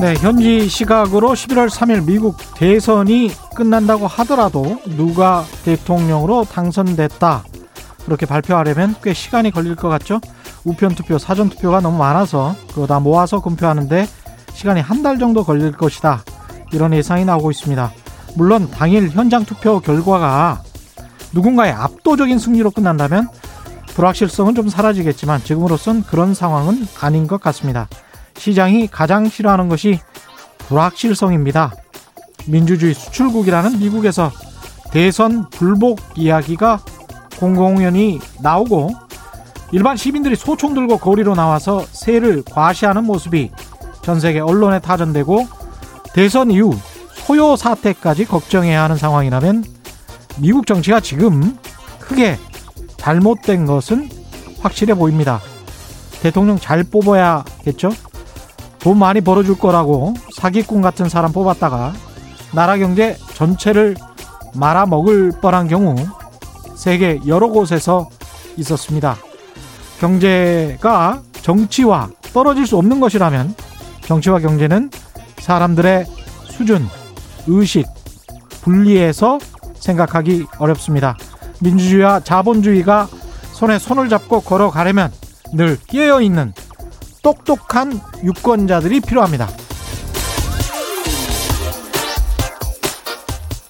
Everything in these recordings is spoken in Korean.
네, 현지 시각으로 11월 3일 미국 대선이 끝난다고 하더라도 누가 대통령으로 당선됐다. 그렇게 발표하려면 꽤 시간이 걸릴 것 같죠? 우편 투표, 사전 투표가 너무 많아서 그거 다 모아서 검표하는데 시간이 한 달 정도 걸릴 것이다. 이런 예상이 나오고 있습니다. 물론 당일 현장 투표 결과가 누군가의 압도적인 승리로 끝난다면 불확실성은 좀 사라지겠지만 지금으로선 그런 상황은 아닌 것 같습니다. 시장이 가장 싫어하는 것이 불확실성입니다. 민주주의 수출국이라는 미국에서 대선 불복 이야기가 공공연히 나오고 일반 시민들이 소총 들고 거리로 나와서 세를 과시하는 모습이 전 세계 언론에 타전되고 대선 이후 소요 사태까지 걱정해야 하는 상황이라면 미국 정치가 지금 크게 잘못된 것은 확실해 보입니다. 대통령 잘 뽑아야겠죠? 돈 많이 벌어줄 거라고 사기꾼 같은 사람 뽑았다가 나라 경제 전체를 말아먹을 뻔한 경우 세계 여러 곳에서 있었습니다. 경제가 정치와 떨어질 수 없는 것이라면 정치와 경제는 사람들의 수준, 의식, 분리해서 생각하기 어렵습니다. 민주주의와 자본주의가 손에 손을 잡고 걸어가려면 늘 깨어있는 똑똑한 유권자들이 필요합니다.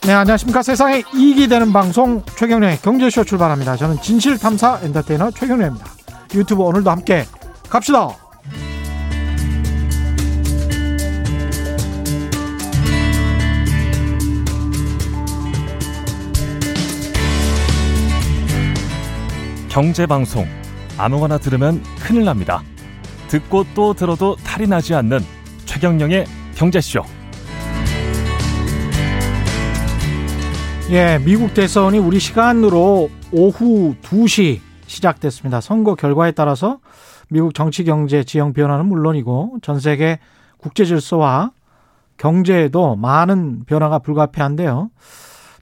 네, 안녕하십니까. 세상에 이익이 되는 방송 최경련의 경제쇼 출발합니다. 저는 진실탐사 엔터테이너 최경련입니다. 유튜브 오늘도 함께 갑시다. 경제 방송 아무거나 들으면 큰일 납니다. 듣고 또 들어도 탈이 나지 않는 최경령의 경제쇼. 예, 미국 대선이 우리 시간으로 오후 2시 시작됐습니다. 선거 결과에 따라서 미국 정치 경제 지형 변화는 물론이고 전 세계 국제 질서와 경제에도 많은 변화가 불가피한데요.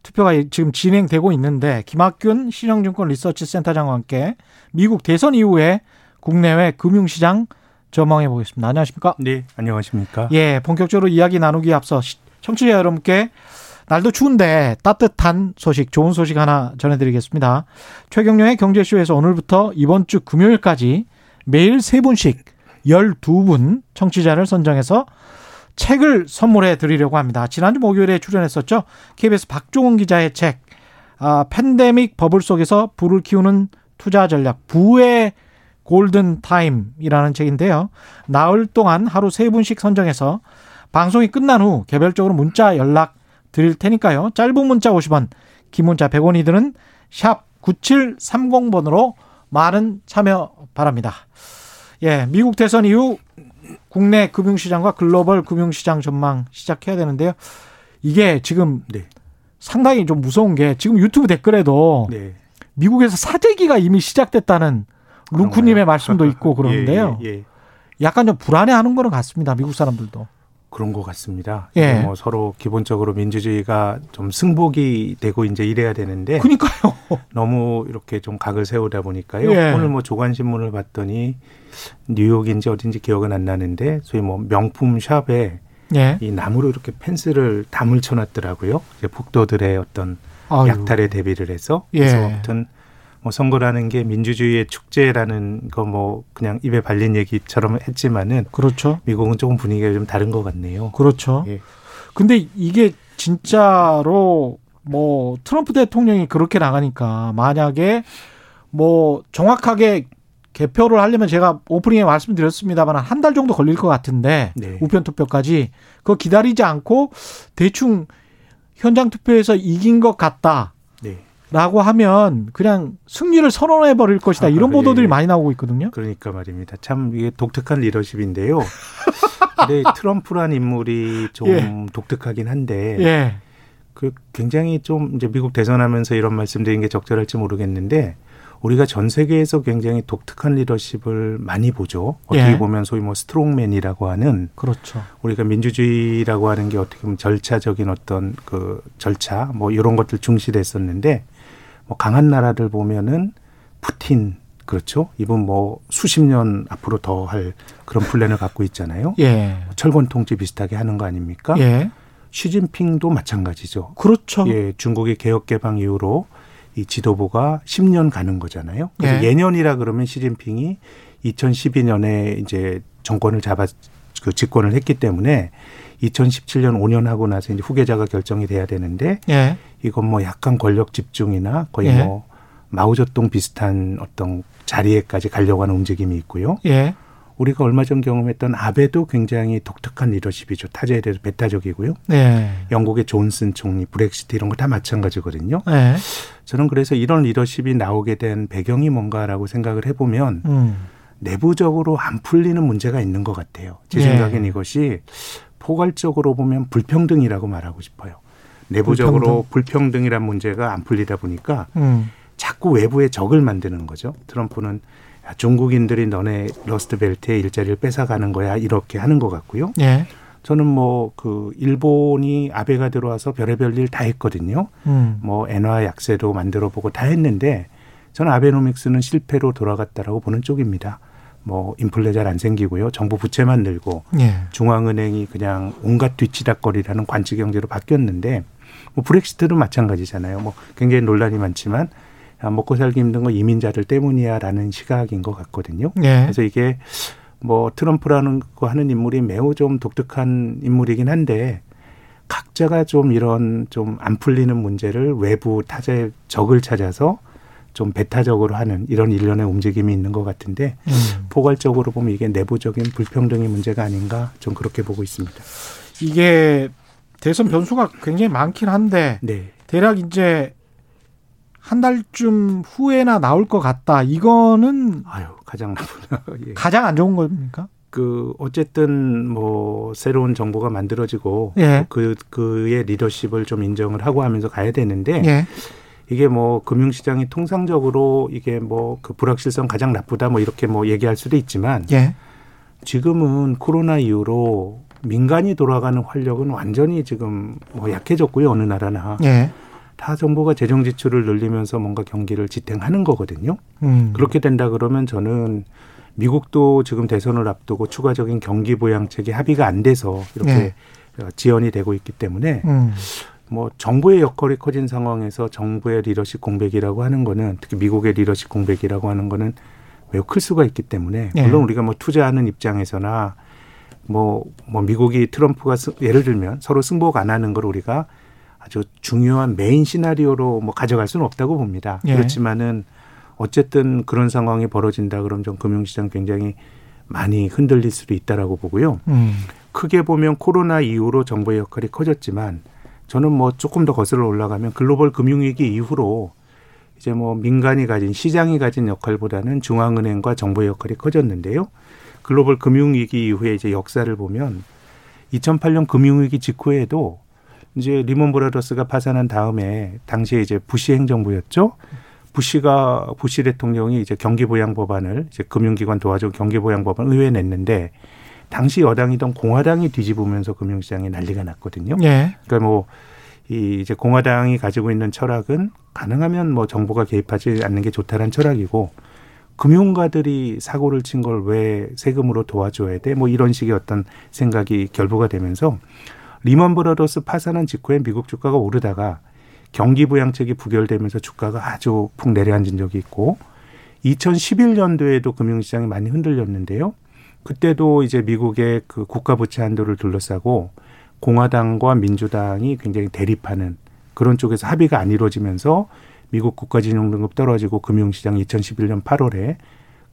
투표가 지금 진행되고 있는데 김학균 신영증권 리서치 센터장과 함께 미국 대선 이후에 국내외 금융시장 전망해 보겠습니다. 안녕하십니까? 네, 안녕하십니까? 예, 본격적으로 이야기 나누기 앞서 청취자 여러분께 날도 추운데 따뜻한 소식, 좋은 소식 하나 전해드리겠습니다. 최경련의 경제쇼에서 오늘부터 이번 주 금요일까지 매일 세 분씩 12분 청취자를 선정해서 책을 선물해 드리려고 합니다. 지난주 목요일에 출연했었죠. KBS 박종훈 기자의 책, 아, 팬데믹 버블 속에서 불을 키우는 투자 전략, 부의 골든 타임이라는 책인데요. 나흘 동안 하루 세 분씩 선정해서 방송이 끝난 후 개별적으로 문자 연락 드릴 테니까요. 짧은 문자 50원, 긴 문자 100원이 드는 샵 9730번으로 많은 참여 바랍니다. 예, 미국 대선 이후 국내 금융시장과 글로벌 금융시장 전망 시작해야 되는데요. 이게 지금 네. 상당히 좀 무서운 게 지금 유튜브 댓글에도 네. 미국에서 사재기가 이미 시작됐다는 루크님의 말씀도 있고 그러는데요. 예, 예, 예. 약간 좀 불안해하는 거는 같습니다. 미국 사람들도. 그런 것 같습니다. 예. 뭐 서로 기본적으로 민주주의가 좀 승복이 되고 이제 이래야 되는데. 그니까요. 너무 이렇게 좀 각을 세우다 보니까요. 예. 오늘 뭐 조간 신문을 봤더니 뉴욕인지 어딘지 기억은 안 나는데 소위 뭐 명품 샵에 예. 이 나무로 이렇게 펜스를 담을 쳐놨더라고요. 이제 폭도들의 어떤 아유. 약탈에 대비를 해서 예. 그래서 아무튼 뭐 선거라는 게 민주주의의 축제라는 거 뭐 그냥 입에 발린 얘기처럼 했지만은 그렇죠. 미국은 조금 분위기가 좀 다른 것 같네요. 그렇죠. 예. 근데 이게 진짜로 뭐 트럼프 대통령이 그렇게 나가니까 만약에 뭐 정확하게 개표를 하려면 제가 오프닝에 말씀드렸습니다만 한 달 정도 걸릴 것 같은데 네. 우편 투표까지 그거 기다리지 않고 대충 현장 투표에서 이긴 것 같다. 네. 라고 하면 그냥 승리를 선언해 버릴 것이다. 이런 아, 보도들이 예. 많이 나오고 있거든요. 그러니까 말입니다. 참 이게 독특한 리더십인데요. 근데 트럼프란 인물이 좀 예. 독특하긴 한데 예. 그 굉장히 좀 이제 미국 대선하면서 이런 말씀드린 게 적절할지 모르겠는데 우리가 전 세계에서 굉장히 독특한 리더십을 많이 보죠. 어떻게 예. 보면 소위 뭐 strongman이라고 하는 그렇죠. 우리가 민주주의라고 하는 게 어떻게 보면 절차적인 어떤 그 절차 뭐 이런 것들 중시됐었는데 뭐 강한 나라들 보면은 푸틴 그렇죠. 이분 뭐 수십 년 앞으로 더 할 그런 플랜을 갖고 있잖아요. 예. 철권 통치 비슷하게 하는 거 아닙니까? 예. 시진핑도 마찬가지죠. 그렇죠. 예, 중국의 개혁 개방 이후로 이 지도부가 10년 가는 거잖아요. 그래서 예. 예년이라 그러면 시진핑이 2012년에 이제 정권을 잡아 그 집권을 했기 때문에 2017년 5년 하고 나서 이제 후계자가 결정이 돼야 되는데 예. 이건 뭐 약간 권력 집중이나 거의 예. 뭐 마오쩌둥 비슷한 어떤 자리에까지 가려고 하는 움직임이 있고요. 예. 우리가 얼마 전 경험했던 아베도 굉장히 독특한 리더십이죠. 타자에 대해서 배타적이고요. 예. 영국의 존슨 총리, 브렉시트 이런 거 다 마찬가지거든요. 예. 저는 그래서 이런 리더십이 나오게 된 배경이 뭔가라고 생각을 해보면 음. 내부적으로 안 풀리는 문제가 있는 것 같아요. 제 예. 생각엔 이것이 포괄적으로 보면 불평등이라고 말하고 싶어요. 내부적으로 불평등. 이란 문제가 안 풀리다 보니까 음. 자꾸 외부에 적을 만드는 거죠. 트럼프는 야, 중국인들이 너네 러스트벨트의 일자리를 뺏어가는 거야 이렇게 하는 것 같고요. 예. 저는 뭐 그 일본이 아베가 들어와서 별의별 일 다 했거든요. 음. 뭐 엔화 약세도 만들어 보고 다 했는데 저는 아베노믹스는 실패로 돌아갔다라고 보는 쪽입니다. 뭐 인플레 잘 안 생기고요. 정부 부채만 늘고 예. 중앙은행이 그냥 온갖 뒤치다거리라는 관치 경제로 바뀌었는데 뭐 브렉시트도 마찬가지잖아요. 뭐 굉장히 논란이 많지만 먹고 살기 힘든 건 이민자들 때문이야라는 시각인 것 같거든요. 예. 그래서 이게 뭐 트럼프라는 거 하는 인물이 매우 좀 독특한 인물이긴 한데 각자가 좀 이런 좀 안 풀리는 문제를 외부 타자의 적을 찾아서 좀 배타적으로 하는 이런 일련의 움직임이 있는 것 같은데 음. 포괄적으로 보면 이게 내부적인 불평등의 문제가 아닌가 좀 그렇게 보고 있습니다. 이게 대선 변수가 굉장히 많긴 한데 네. 대략 이제 한 달쯤 후에나 나올 것 같다. 이거는 아유 가장 나쁜 예. 가장 안 좋은 겁니까? 그 어쨌든 뭐 새로운 정부가 만들어지고 예. 그 그의 리더십을 좀 인정을 하고 하면서 가야 되는데 예. 이게 뭐 금융시장이 통상적으로 이게 뭐 그 불확실성 가장 나쁘다 뭐 이렇게 뭐 얘기할 수도 있지만 예. 지금은 코로나 이후로 민간이 돌아가는 활력은 완전히 지금 뭐 약해졌고요 어느 나라나 예. 다 정부가 재정 지출을 늘리면서 뭔가 경기를 지탱하는 거거든요. 음. 그렇게 된다 그러면 저는 미국도 지금 대선을 앞두고 추가적인 경기 부양책이 합의가 안 돼서 이렇게 예. 지연이 되고 있기 때문에 음. 뭐 정부의 역할이 커진 상황에서 정부의 리더십 공백이라고 하는 거는 특히 미국의 리더십 공백이라고 하는 거는 매우 클 수가 있기 때문에 네. 물론 우리가 뭐 투자하는 입장에서나 뭐, 뭐 미국이 트럼프가 예를 들면 서로 승복 안 하는 걸 우리가 아주 중요한 메인 시나리오로 뭐 가져갈 수는 없다고 봅니다. 네. 그렇지만은 어쨌든 그런 상황이 벌어진다 그러면 좀 금융시장 굉장히 많이 흔들릴 수도 있다라고 보고요. 음. 크게 보면 코로나 이후로 정부의 역할이 커졌지만 저는 뭐 조금 더 거슬러 올라가면 글로벌 금융위기 이후로 이제 뭐 민간이 가진 시장이 가진 역할보다는 중앙은행과 정부의 역할이 커졌는데요. 글로벌 금융위기 이후에 이제 역사를 보면 2008년 금융위기 직후에도 이제 리먼 브라더스가 파산한 다음에 당시에 이제 부시 행정부였죠. 부시가 부시 대통령이 이제 경기부양 법안을 이제 금융기관 도와줘 경기부양 법안 의회에 냈는데 당시 여당이던 공화당이 뒤집으면서 금융시장에 난리가 났거든요. 예. 그러니까 뭐 이 이제 공화당이 가지고 있는 철학은 가능하면 뭐 정부가 개입하지 않는 게 좋다는 철학이고 금융가들이 사고를 친 걸 왜 세금으로 도와줘야 돼? 뭐 이런 식의 어떤 생각이 결부가 되면서 리먼 브라더스 파산한 직후에 미국 주가가 오르다가 경기 부양책이 부결되면서 주가가 아주 푹 내려앉은 적이 있고 2011년도에도 금융시장이 많이 흔들렸는데요. 그때도 이제 미국의 그 국가 부채 한도를 둘러싸고 공화당과 민주당이 굉장히 대립하는 그런 쪽에서 합의가 안 이루어지면서 미국 국가진흥등급 떨어지고 금융시장 2011년 8월에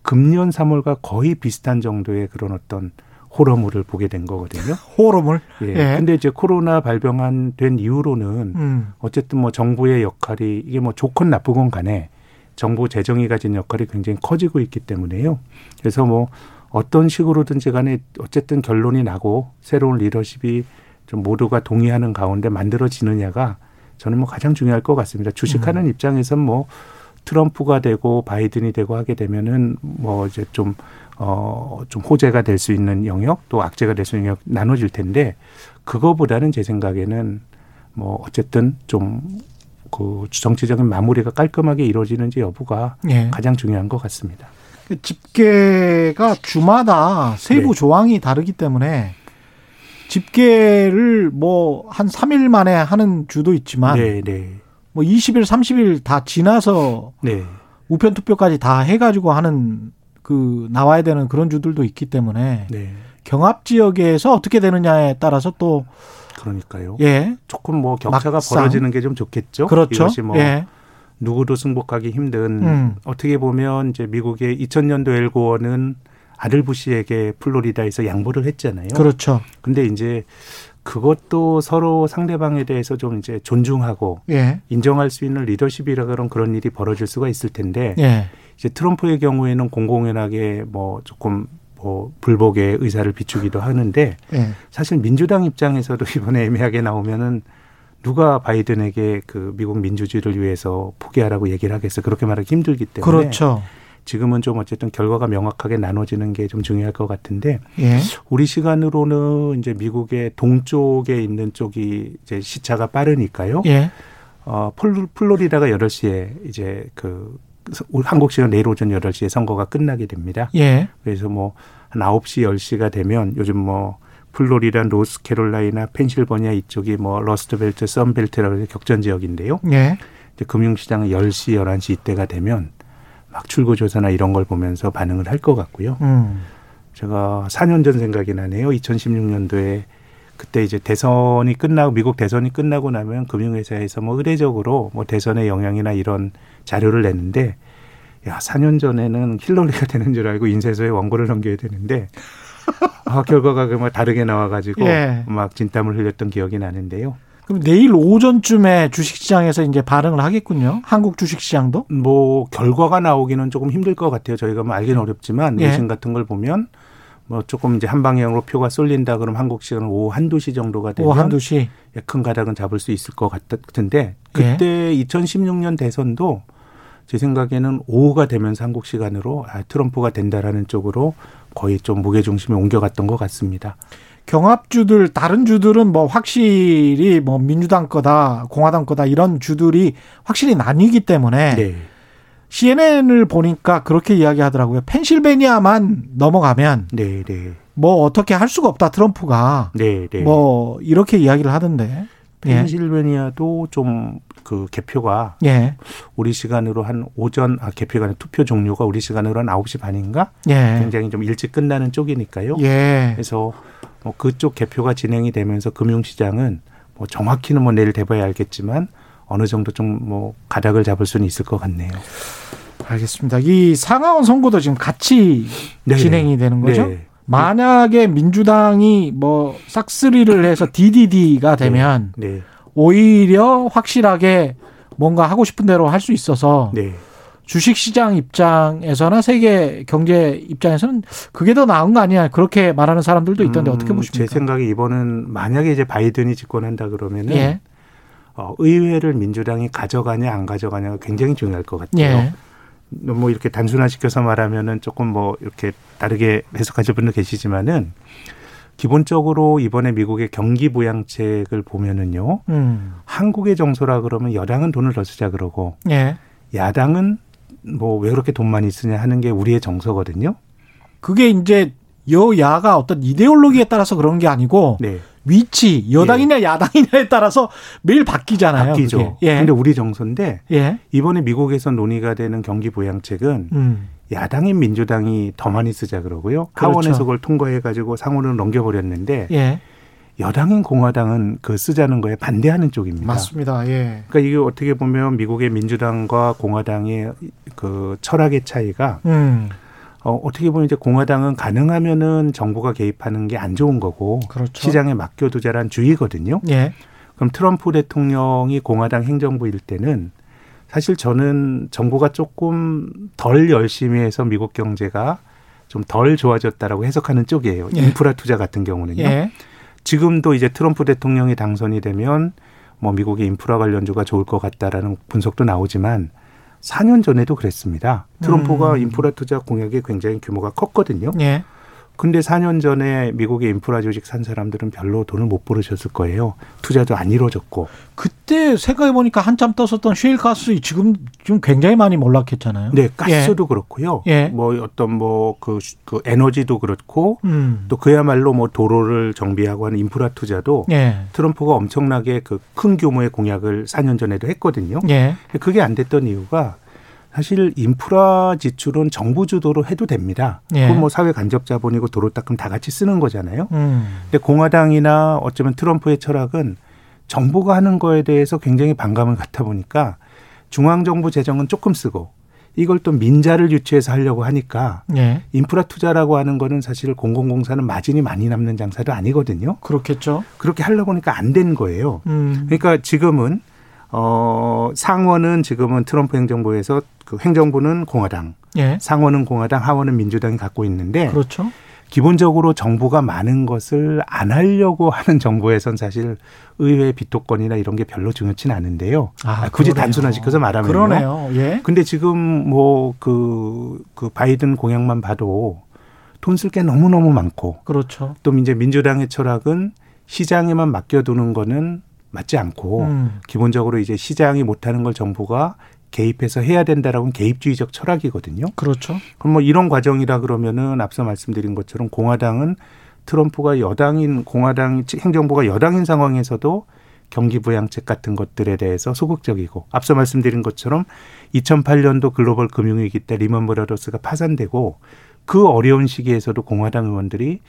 금년 3월과 거의 비슷한 정도의 그런 어떤 호러물을 보게 된 거거든요. 호러물? 예. 예. 근데 이제 코로나 발병한 된 이후로는 음. 어쨌든 뭐 정부의 역할이 이게 뭐 좋건 나쁘건 간에 정부 재정이 가진 역할이 굉장히 커지고 있기 때문에요. 그래서 뭐 어떤 식으로든지 간에 어쨌든 결론이 나고 새로운 리더십이 좀 모두가 동의하는 가운데 만들어지느냐가 저는 뭐 가장 중요할 것 같습니다. 주식하는 음. 입장에선 뭐 트럼프가 되고 바이든이 되고 하게 되면은 뭐 이제 좀, 어, 좀 호재가 될 수 있는 영역 또 악재가 될 수 있는 영역 나눠질 텐데 그거보다는 제 생각에는 뭐 어쨌든 좀 그 정치적인 마무리가 깔끔하게 이루어지는지 여부가 예. 가장 중요한 것 같습니다. 그 집계가 주마다 세부 네. 조항이 다르기 때문에 집계를 뭐 한 3일 만에 하는 주도 있지만 네, 네. 뭐 20일, 30일 다 지나서 네. 우편 투표까지 다 해가지고 하는 그 나와야 되는 그런 주들도 있기 때문에 네. 경합 지역에서 어떻게 되느냐에 따라서 또 그러니까요. 예. 조금 뭐 격차가 막상. 벌어지는 게 좀 좋겠죠. 그렇죠. 이것이 뭐 예. 누구도 승복하기 힘든 음. 어떻게 보면 이제 미국의 2000년도 엘고원은 아들 부시에게 플로리다에서 양보를 했잖아요. 그렇죠. 근데 이제 그것도 서로 상대방에 대해서 좀 이제 존중하고 예. 인정할 수 있는 리더십이라 그런 그런 일이 벌어질 수가 있을 텐데 예. 이제 트럼프의 경우에는 공공연하게 뭐 조금 뭐 불복의 의사를 비추기도 하는데 예. 사실 민주당 입장에서도 이번에 애매하게 나오면은 누가 바이든에게 그 미국 민주주의를 위해서 포기하라고 얘기를 하겠어 그렇게 말하기 힘들기 때문에 그렇죠. 지금은 좀 어쨌든 결과가 명확하게 나눠지는 게 좀 중요할 것 같은데 예. 우리 시간으로는 이제 미국의 동쪽에 있는 쪽이 이제 시차가 빠르니까요. 예. 어, 플로리다가 여덟 시에 이제 그 한국 시간 내일 오전 여덟 시에 선거가 끝나게 됩니다. 예. 그래서 뭐 한 아홉 시 열시가 되면 요즘 뭐 플로리다, 노스캐롤라이나, 펜실버니아 이쪽이 뭐 러스트벨트, 썬벨트라고 해서 격전 지역인데요. 예. 이제 금융시장은 열시 열한 시 이때가 되면 막 출구 조사나 이런 걸 보면서 반응을 할 것 같고요. 음. 제가 4년 전 생각이 나네요. 2016년도에 그때 이제 대선이 끝나고 미국 대선이 끝나고 나면 금융회사에서 뭐 의례적으로 뭐 대선의 영향이나 이런 자료를 냈는데 야 4년 전에는 힐러리가 되는 줄 알고 인쇄소에 원고를 넘겨야 되는데 아 결과가 그막 다르게 나와가지고 예. 막 진땀을 흘렸던 기억이 나는데요. 그럼 내일 오전쯤에 주식시장에서 이제 반응을 하겠군요. 한국 주식시장도? 뭐 결과가 나오기는 조금 힘들 것 같아요. 저희가 뭐 알기는 어렵지만 예. 내신 같은 걸 보면 뭐 조금 이제 한 방향으로 표가 쏠린다 그러면 한국 시간은 오후 한두 시 정도가 되면 오후 한두 시. 예, 큰 가닥은 잡을 수 있을 것 같은데 그때 예. 2016년 대선도 제 생각에는 오후가 되면서 한국 시간으로 아, 트럼프가 된다라는 쪽으로 거의 좀 무게 중심이 옮겨갔던 것 같습니다. 경합주들 다른 주들은 뭐 확실히 뭐 민주당 거다 공화당 거다 이런 주들이 확실히 나뉘기 때문에 네. CNN을 보니까 그렇게 이야기하더라고요. 펜실베니아만 넘어가면 네, 네. 뭐 어떻게 할 수가 없다 트럼프가 네, 네. 뭐 이렇게 이야기를 하던데 예. 펜실베니아도 좀 그 개표가 예. 우리 시간으로 한 오전 아 개표가 아니라 투표 종료가 우리 시간으로 한 아홉 시 반인가 예. 굉장히 좀 일찍 끝나는 쪽이니까요. 예. 그래서 뭐 그쪽 개표가 진행이 되면서 금융 시장은 뭐 정확히는 뭐 내일 돼봐야 알겠지만 어느 정도 좀 뭐 가닥을 잡을 수는 있을 것 같네요. 알겠습니다. 이 상하원 선거도 지금 같이 네. 진행이 되는 거죠? 네. 만약에 민주당이 뭐 싹쓸이를 해서 DDD가 되면 네. 네. 오히려 확실하게 뭔가 하고 싶은 대로 할 수 있어서 네. 주식시장 입장에서나 세계 경제 입장에서는 그게 더 나은 거 아니냐 그렇게 말하는 사람들도 있던데 음, 어떻게 보십니까? 제 생각에 이번은 만약에 이제 바이든이 집권한다 그러면은 예. 어, 의회를 민주당이 가져가냐 안 가져가냐가 굉장히 중요할 것 같아요. 예. 너무 이렇게 단순화시켜서 말하면은 조금 뭐 이렇게 다르게 해석하실 분도 계시지만은 기본적으로 이번에 미국의 경기 부양책을 보면은요. 음. 한국의 정서라 그러면 여당은 돈을 더 쓰자 그러고 예. 야당은 뭐 왜 그렇게 돈 많이 쓰냐 하는 게 우리의 정서거든요. 그게 이제 여야가 어떤 이데올로기에 따라서 그런 게 아니고 네. 위치 여당이냐 예. 야당이냐에 따라서 매일 바뀌잖아요. 바뀌죠. 예. 근데 우리 정서인데 예. 이번에 미국에서 논의가 되는 경기 부양책은 음. 야당인 민주당이 더 많이 쓰자 그러고요. 그렇죠. 하원에서 그걸 통과해 가지고 상원으로 넘겨 버렸는데 예. 여당인 공화당은 그 쓰자는 거에 반대하는 쪽입니다. 맞습니다. 예. 그러니까 이게 어떻게 보면 미국의 민주당과 공화당의 그 철학의 차이가 음. 어, 어떻게 보면 이제 공화당은 가능하면은 정부가 개입하는 게 안 좋은 거고 그렇죠. 시장에 맡겨두자란 주의거든요. 예. 그럼 트럼프 대통령이 공화당 행정부일 때는 사실 저는 정부가 조금 덜 열심히 해서 미국 경제가 좀 덜 좋아졌다라고 해석하는 쪽이에요. 예. 인프라 투자 같은 경우는요. 예. 지금도 이제 트럼프 대통령이 당선이 되면 뭐 미국의 인프라 관련주가 좋을 것 같다라는 분석도 나오지만 4년 전에도 그랬습니다. 트럼프가 음. 인프라 투자 공약이 굉장히 규모가 컸거든요. 예. 근데 4년 전에 미국의 인프라 조직 산 사람들은 별로 돈을 못 벌으셨을 거예요. 투자도 안 이루어졌고. 그때 생각해 보니까 한참 떴었던 쉐일 가스 지금 좀 굉장히 많이 몰락했잖아요. 네, 가스도 예. 그렇고요. 예. 뭐 어떤 뭐그 그 에너지도 그렇고 음. 또 그야말로 뭐 도로를 정비하고 하는 인프라 투자도 예. 트럼프가 엄청나게 그 큰 규모의 공약을 4년 전에도 했거든요. 예. 그게 안 됐던 이유가 사실 인프라 지출은 정부 주도로 해도 됩니다. 예. 그건 뭐 사회 간접 자본이고 도로 닦음 다 같이 쓰는 거잖아요. 음. 근데 공화당이나 어쩌면 트럼프의 철학은 정부가 하는 거에 대해서 굉장히 반감을 갖다 보니까 중앙 정부 재정은 조금 쓰고 이걸 또 민자를 유치해서 하려고 하니까 예. 인프라 투자라고 하는 거는 사실 공공공사는 마진이 많이 남는 장사도 아니거든요. 그렇겠죠. 그렇게 하려고 하니까 안 된 거예요. 음. 그러니까 지금은 어 상원은 지금은 트럼프 행정부에서 그 행정부는 공화당, 예. 상원은 공화당, 하원은 민주당이 갖고 있는데 그렇죠. 기본적으로 정부가 많은 것을 안 하려고 하는 정부에선 사실 의회 비토권이나 이런 게 별로 중요치는 않은데요. 아, 굳이 단순화시켜서 말하면요. 그러네요. 예. 근데 지금 뭐 그그 그 바이든 공약만 봐도 돈 쓸 게 너무 너무 많고. 그렇죠. 또 이제 민주당의 철학은 시장에만 맡겨두는 거는 맞지 않고 음. 기본적으로 이제 시장이 못하는 걸 정부가 개입해서 해야 된다라고는 개입주의적 철학이거든요. 그렇죠. 그럼 뭐 이런 과정이라 그러면은 앞서 말씀드린 것처럼 공화당은 트럼프가 여당인 공화당 행정부가 여당인 상황에서도 경기 부양책 같은 것들에 대해서 소극적이고 앞서 말씀드린 것처럼 2008년도 글로벌 금융위기 때 리먼 브라더스가 파산되고 그 어려운 시기에서도 공화당 의원들이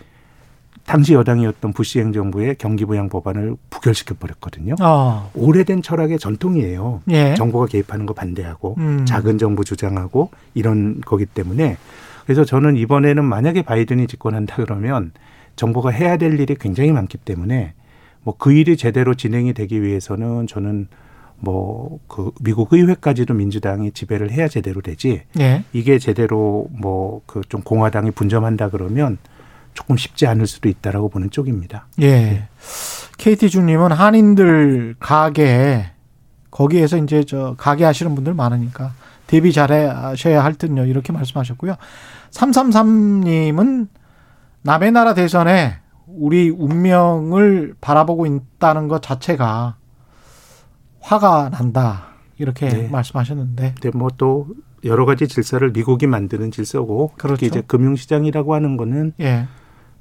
당시 여당이었던 부시 행정부의 경기부양 법안을 부결시켜 버렸거든요. 어. 오래된 철학의 전통이에요. 예. 정부가 개입하는 거 반대하고 음. 작은 정부 주장하고 이런 거기 때문에 그래서 저는 이번에는 만약에 바이든이 집권한다 그러면 정부가 해야 될 일이 굉장히 많기 때문에 뭐 그 일이 제대로 진행이 되기 위해서는 저는 뭐 그 미국 의회까지도 민주당이 지배를 해야 제대로 되지. 예. 이게 제대로 뭐 그 좀 공화당이 분점한다 그러면 조금 쉽지 않을 수도 있다라고 보는 쪽입니다. 예. 네. KT 주님은 한인들 가게 거기에서 이제 저 가게 하시는 분들 많으니까 대비 잘해 하셔야 할 듯요. 이렇게 말씀하셨고요. 333님은 남의 나라 대선에 우리 운명을 바라보고 있다는 것 자체가 화가 난다. 이렇게 네. 말씀하셨는데. 네, 뭐또 여러 가지 질서를 미국이 만드는 질서고 그렇죠. 특히 이제 금융시장이라고 하는 거는 예.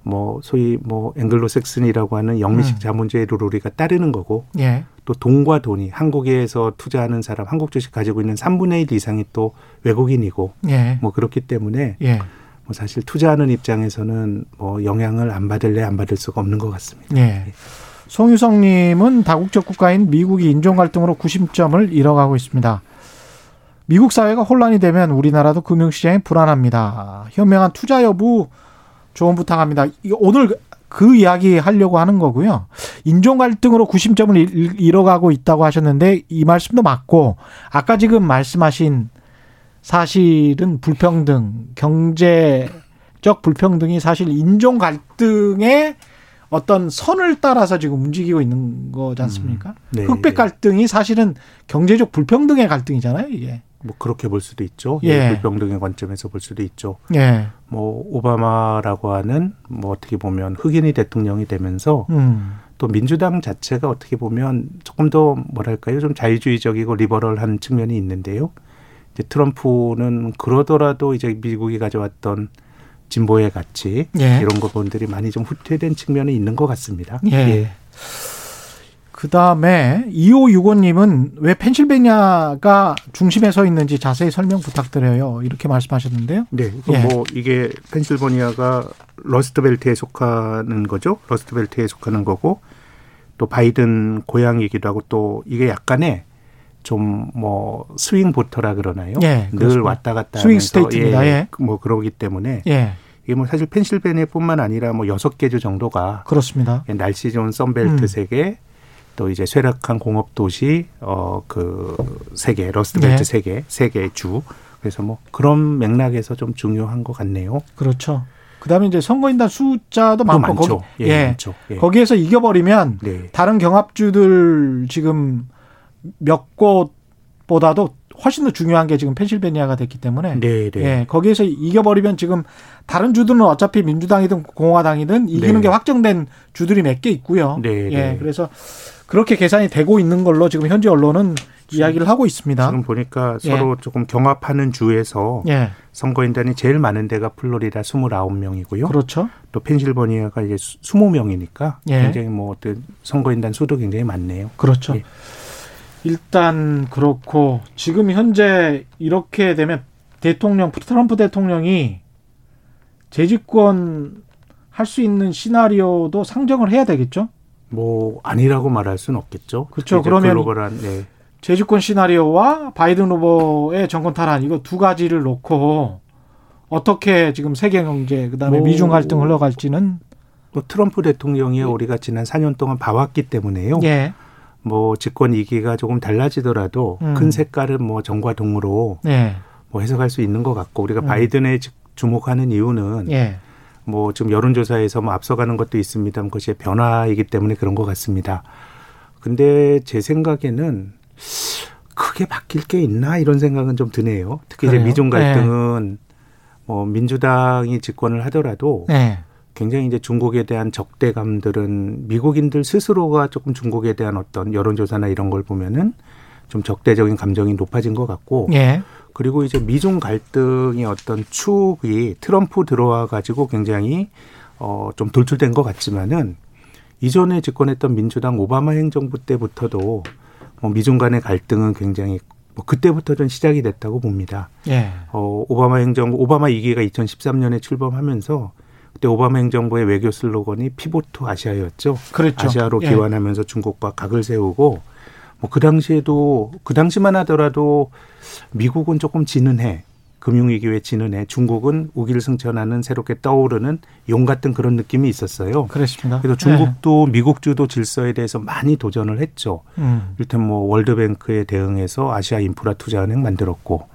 뭐 소위 뭐 앵글로색슨이라고 하는 영미식 음. 자본주의를 우리가 따르는 거고 예. 또 돈과 돈이 한국에서 투자하는 사람 한국 주식 가지고 있는 3분의 1 이상이 또 외국인이고 예. 뭐 그렇기 때문에 예. 뭐 사실 투자하는 입장에서는 뭐 영향을 안 받을래 안 받을 수가 없는 것 같습니다. 예. 송유성 님은 다국적 국가인 미국이 인종 갈등으로 구심점을 잃어가고 있습니다. 미국 사회가 혼란이 되면 우리나라도 금융시장이 불안합니다. 현명한 투자 여부 조언 부탁합니다. 오늘 그 이야기 하려고 하는 거고요. 인종 갈등으로 구심점을 잃어가고 있다고 하셨는데 이 말씀도 맞고 아까 지금 말씀하신 사실은 불평등, 경제적 불평등이 사실 인종 갈등의 어떤 선을 따라서 지금 움직이고 있는 거지 않습니까? 음, 네, 흑백 갈등이 사실은 경제적 불평등의 갈등이잖아요, 이게. 뭐 그렇게 볼 수도 있죠. 예. 불평등의 관점에서 볼 수도 있죠. 예. 뭐 오바마라고 하는 뭐 어떻게 보면 흑인이 대통령이 되면서 음. 또 민주당 자체가 어떻게 보면 조금 더 뭐랄까요 좀 자유주의적이고 리버럴한 측면이 있는데요. 이제 트럼프는 그러더라도 이제 미국이 가져왔던 진보의 가치 예. 이런 것분들이 많이 좀 후퇴된 측면이 있는 것 같습니다. 예. 예. 그 다음에 2565님은 왜 펜실베니아가 중심에 서 있는지 자세히 설명 부탁드려요. 이렇게 말씀하셨는데요. 네. 예. 뭐 이게 펜실베니아가 러스트벨트에 속하는 거죠. 러스트벨트에 속하는 거고 또 바이든 고향이기도 하고 또 이게 약간의 좀 뭐 swing voter라 그러나요? 예, 늘 왔다 갔다 swing state입니다. 예, 예. 뭐 그러기 때문에 예. 이게 뭐 사실 펜실베니아뿐만 아니라 뭐 여섯 개 주 정도가 그렇습니다. 날씨 좋은 썬벨트 음. 세개 또 이제 쇠락한 공업 도시 어 그 세 개 러스트벨트 네. 세 개 세 개 주 그래서 뭐 그런 맥락에서 좀 중요한 것 같네요. 그렇죠. 그다음에 이제 선거인단 숫자도 많고 많죠. 거기, 예, 예. 많죠. 예. 거기에서 이겨버리면 네. 다른 경합주들 지금 몇 곳보다도 훨씬 더 중요한 게 지금 펜실베니아가 됐기 때문에 네, 네. 예, 거기에서 이겨버리면 지금 다른 주들은 어차피 민주당이든 공화당이든 이기는 네. 게 확정된 주들이 몇 개 있고요. 네, 예, 네. 그래서 그렇게 계산이 되고 있는 걸로 지금 현재 언론은 이야기를 하고 있습니다. 지금 보니까 서로 예. 조금 경합하는 주에서 예. 선거인단이 제일 많은 데가 플로리다 29명이고요. 그렇죠. 또 펜실버니아가 이제 20명이니까 예. 굉장히 뭐 선거인단 수도 굉장히 많네요. 그렇죠. 예. 일단 그렇고 지금 현재 이렇게 되면 대통령 트럼프 대통령이 재집권 할 수 있는 시나리오도 상정을 해야 되겠죠? 뭐 아니라고 말할 수는 없겠죠. 그렇죠. 그러면 글로벌한 네. 재주권 시나리오와 바이든 후보의 정권 탈환 이거 두 가지를 놓고 어떻게 지금 세계 경제 그다음에 뭐, 미중 갈등 흘러갈지는 뭐 트럼프 대통령이 예. 우리가 지난 4년 동안 봐왔기 때문에요. 예. 뭐 집권 이기가 조금 달라지더라도 음. 큰 색깔은 뭐 정과 동으로 예. 뭐 해석할 수 있는 것 같고 우리가 음. 바이든에 주목하는 이유는 예. 뭐 지금 여론조사에서 뭐 앞서가는 것도 있습니다만 그것이 변화이기 때문에 그런 것 같습니다. 근데 제 생각에는 크게 바뀔 게 있나 이런 생각은 좀 드네요. 특히 그래요? 이제 미중 갈등은 네. 뭐 민주당이 집권을 하더라도 네. 굉장히 이제 중국에 대한 적대감들은 미국인들 스스로가 조금 중국에 대한 어떤 여론조사나 이런 걸 보면은 좀 적대적인 감정이 높아진 것 같고 네. 그리고 이제 미중 갈등의 어떤 축이 트럼프 들어와 가지고 굉장히 어좀 돌출된 것 같지만은 이전에 집권했던 민주당 오바마 행정부 때부터도 뭐 미중 간의 갈등은 굉장히 뭐 그때부터 좀 시작이 됐다고 봅니다. 예. 어 오바마 행정부 오바마 2기가 2013년에 출범하면서 그때 오바마 행정부의 외교 슬로건이 피보트 아시아였죠. 그렇죠. 아시아로 예. 기원하면서 중국과 각을 세우고 뭐 그 당시에도 그 당시만 하더라도 미국은 조금 지는 해 금융위기 에 지는 해 중국은 우기를 승천하는 새롭게 떠오르는 용 같은 그런 느낌이 있었어요. 그렇습니다. 그래서 중국도 네. 미국 주도 질서에 대해서 많이 도전을 했죠. 음. 이를테면 뭐 월드뱅크에 대응해서 아시아 인프라 투자은행 만들었고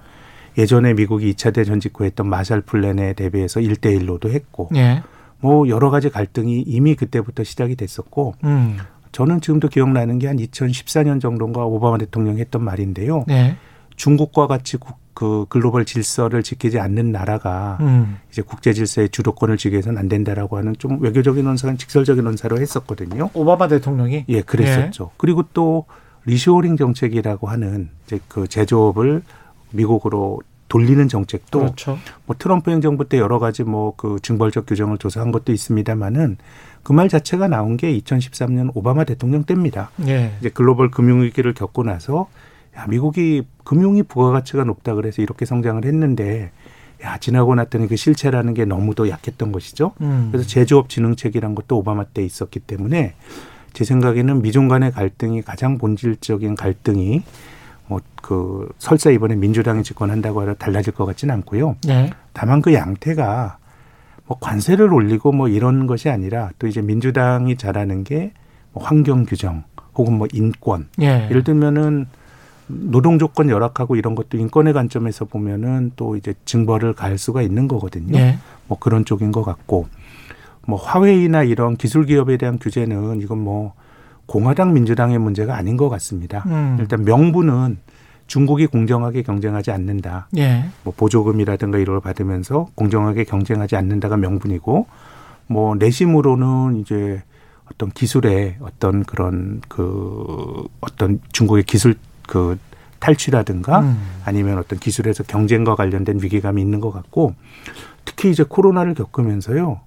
예전에 미국이 2차 대전 직후 했던 마샬 플랜에 대비해서 1대1로도 했고 네. 뭐 여러 가지 갈등이 이미 그때부터 시작이 됐었고 음. 저는 지금도 기억나는 게 한 2014년 정도인가 오바마 대통령이 했던 말인데요. 네. 중국과 같이 국, 그 글로벌 질서를 지키지 않는 나라가 음. 이제 국제 질서의 주도권을 쥐게 해서는 안 된다라고 하는 좀 외교적인 언사는 직설적인 언사로 했었거든요. 오바마 대통령이 예, 그랬었죠. 예. 그리고 또 리쇼링 정책이라고 하는 이제 그 제조업을 미국으로 돌리는 정책도 그렇죠. 뭐 트럼프 행정부 때 여러 가지 뭐 그 징벌적 규정을 조사한 것도 있습니다만은 그 말 자체가 나온 게 2013년 오바마 대통령 때입니다. 예. 이제 글로벌 금융 위기를 겪고 나서 야, 미국이 금융이 부가가치가 높다 그래서 이렇게 성장을 했는데 야, 지나고 났더니 그 실체라는 게 너무도 약했던 것이죠. 음. 그래서 제조업 진흥책이란 것도 오바마 때 있었기 때문에 제 생각에는 미중 간의 갈등이 가장 본질적인 갈등이 뭐그 설사 이번에 민주당이 집권한다고 해도 달라질 것 같지는 않고요. 네. 다만 그 양태가 뭐 관세를 올리고 뭐 이런 것이 아니라 또 이제 민주당이 잘하는 게 뭐 환경 규정 혹은 뭐 인권. 예. 예를 들면은 노동 조건 열악하고 이런 것도 인권의 관점에서 보면은 또 이제 증벌을 가할 수가 있는 거거든요. 네. 뭐 그런 쪽인 것 같고 뭐 화웨이나 이런 기술 기업에 대한 규제는 이건 뭐 공화당 민주당의 문제가 아닌 것 같습니다. 음. 일단 명분은 중국이 공정하게 경쟁하지 않는다. 예. 뭐 보조금이라든가 이런 걸 받으면서 공정하게 경쟁하지 않는다가 명분이고 뭐 내심으로는 이제 어떤 기술의 어떤 그런 그 어떤 중국의 기술 그 탈취라든가 음. 아니면 어떤 기술에서 경쟁과 관련된 위기감이 있는 것 같고 특히 이제 코로나를 겪으면서요.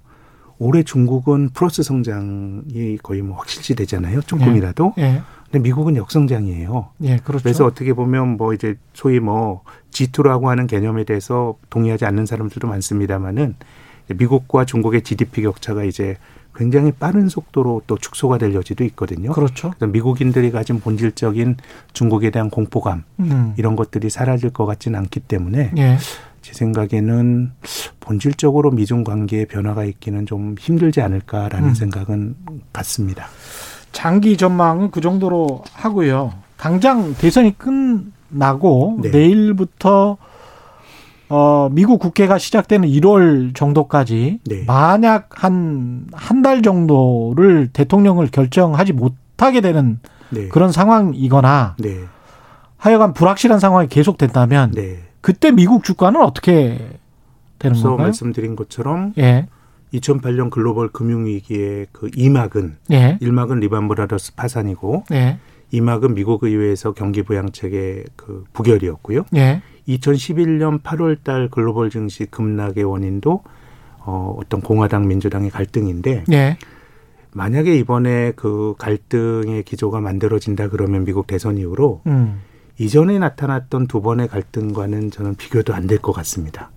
올해 중국은 플러스 성장이 거의 뭐 확실시 되잖아요. 조금이라도. 예. 예. 근데 미국은 역성장이에요. 예, 그렇죠. 그래서 어떻게 보면 뭐 이제 소위 뭐 G2라고 하는 개념에 대해서 동의하지 않는 사람들도 많습니다만은 미국과 중국의 GDP 격차가 이제 굉장히 빠른 속도로 또 축소가 될 여지도 있거든요. 그렇죠. 미국인들이 가진 본질적인 중국에 대한 공포감 음. 이런 것들이 사라질 것 같지는 않기 때문에 예. 제 생각에는 본질적으로 미중 관계의 변화가 있기는 좀 힘들지 않을까라는 음. 생각은 같습니다. 장기 전망은 그 정도로 하고요. 당장 대선이 끝나고 네. 내일부터 어, 미국 국회가 시작되는 1월 정도까지 네. 만약 한 한 달 정도를 대통령을 결정하지 못하게 되는 네. 그런 상황이거나 네. 하여간 불확실한 상황이 계속된다면 네. 그때 미국 주가는 어떻게 되는 건가요? 말씀드린 것처럼 예. 2008년 글로벌 금융위기의 그 2막은 예. 1막은 리반 브라더스 파산이고 예. 2막은 미국 의회에서 경기 부양책의 그 부결이었고요. 예. 2011년 8월 달 글로벌 증시 급락의 원인도 어 어떤 공화당 민주당의 갈등인데 예. 만약에 이번에 그 갈등의 기조가 만들어진다 그러면 미국 대선 이후로 음. 이전에 나타났던 두 번의 갈등과는 저는 비교도 안 될 것 같습니다.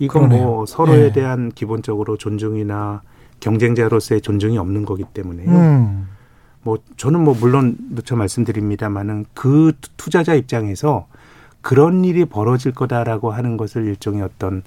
이건 뭐 서로에 예. 대한 기본적으로 존중이나 경쟁자로서의 존중이 없는 거기 때문에요. 음. 뭐 저는 뭐 물론 누차 말씀드립니다만은 그 투자자 입장에서 그런 일이 벌어질 거다라고 하는 것을 일종의 어떤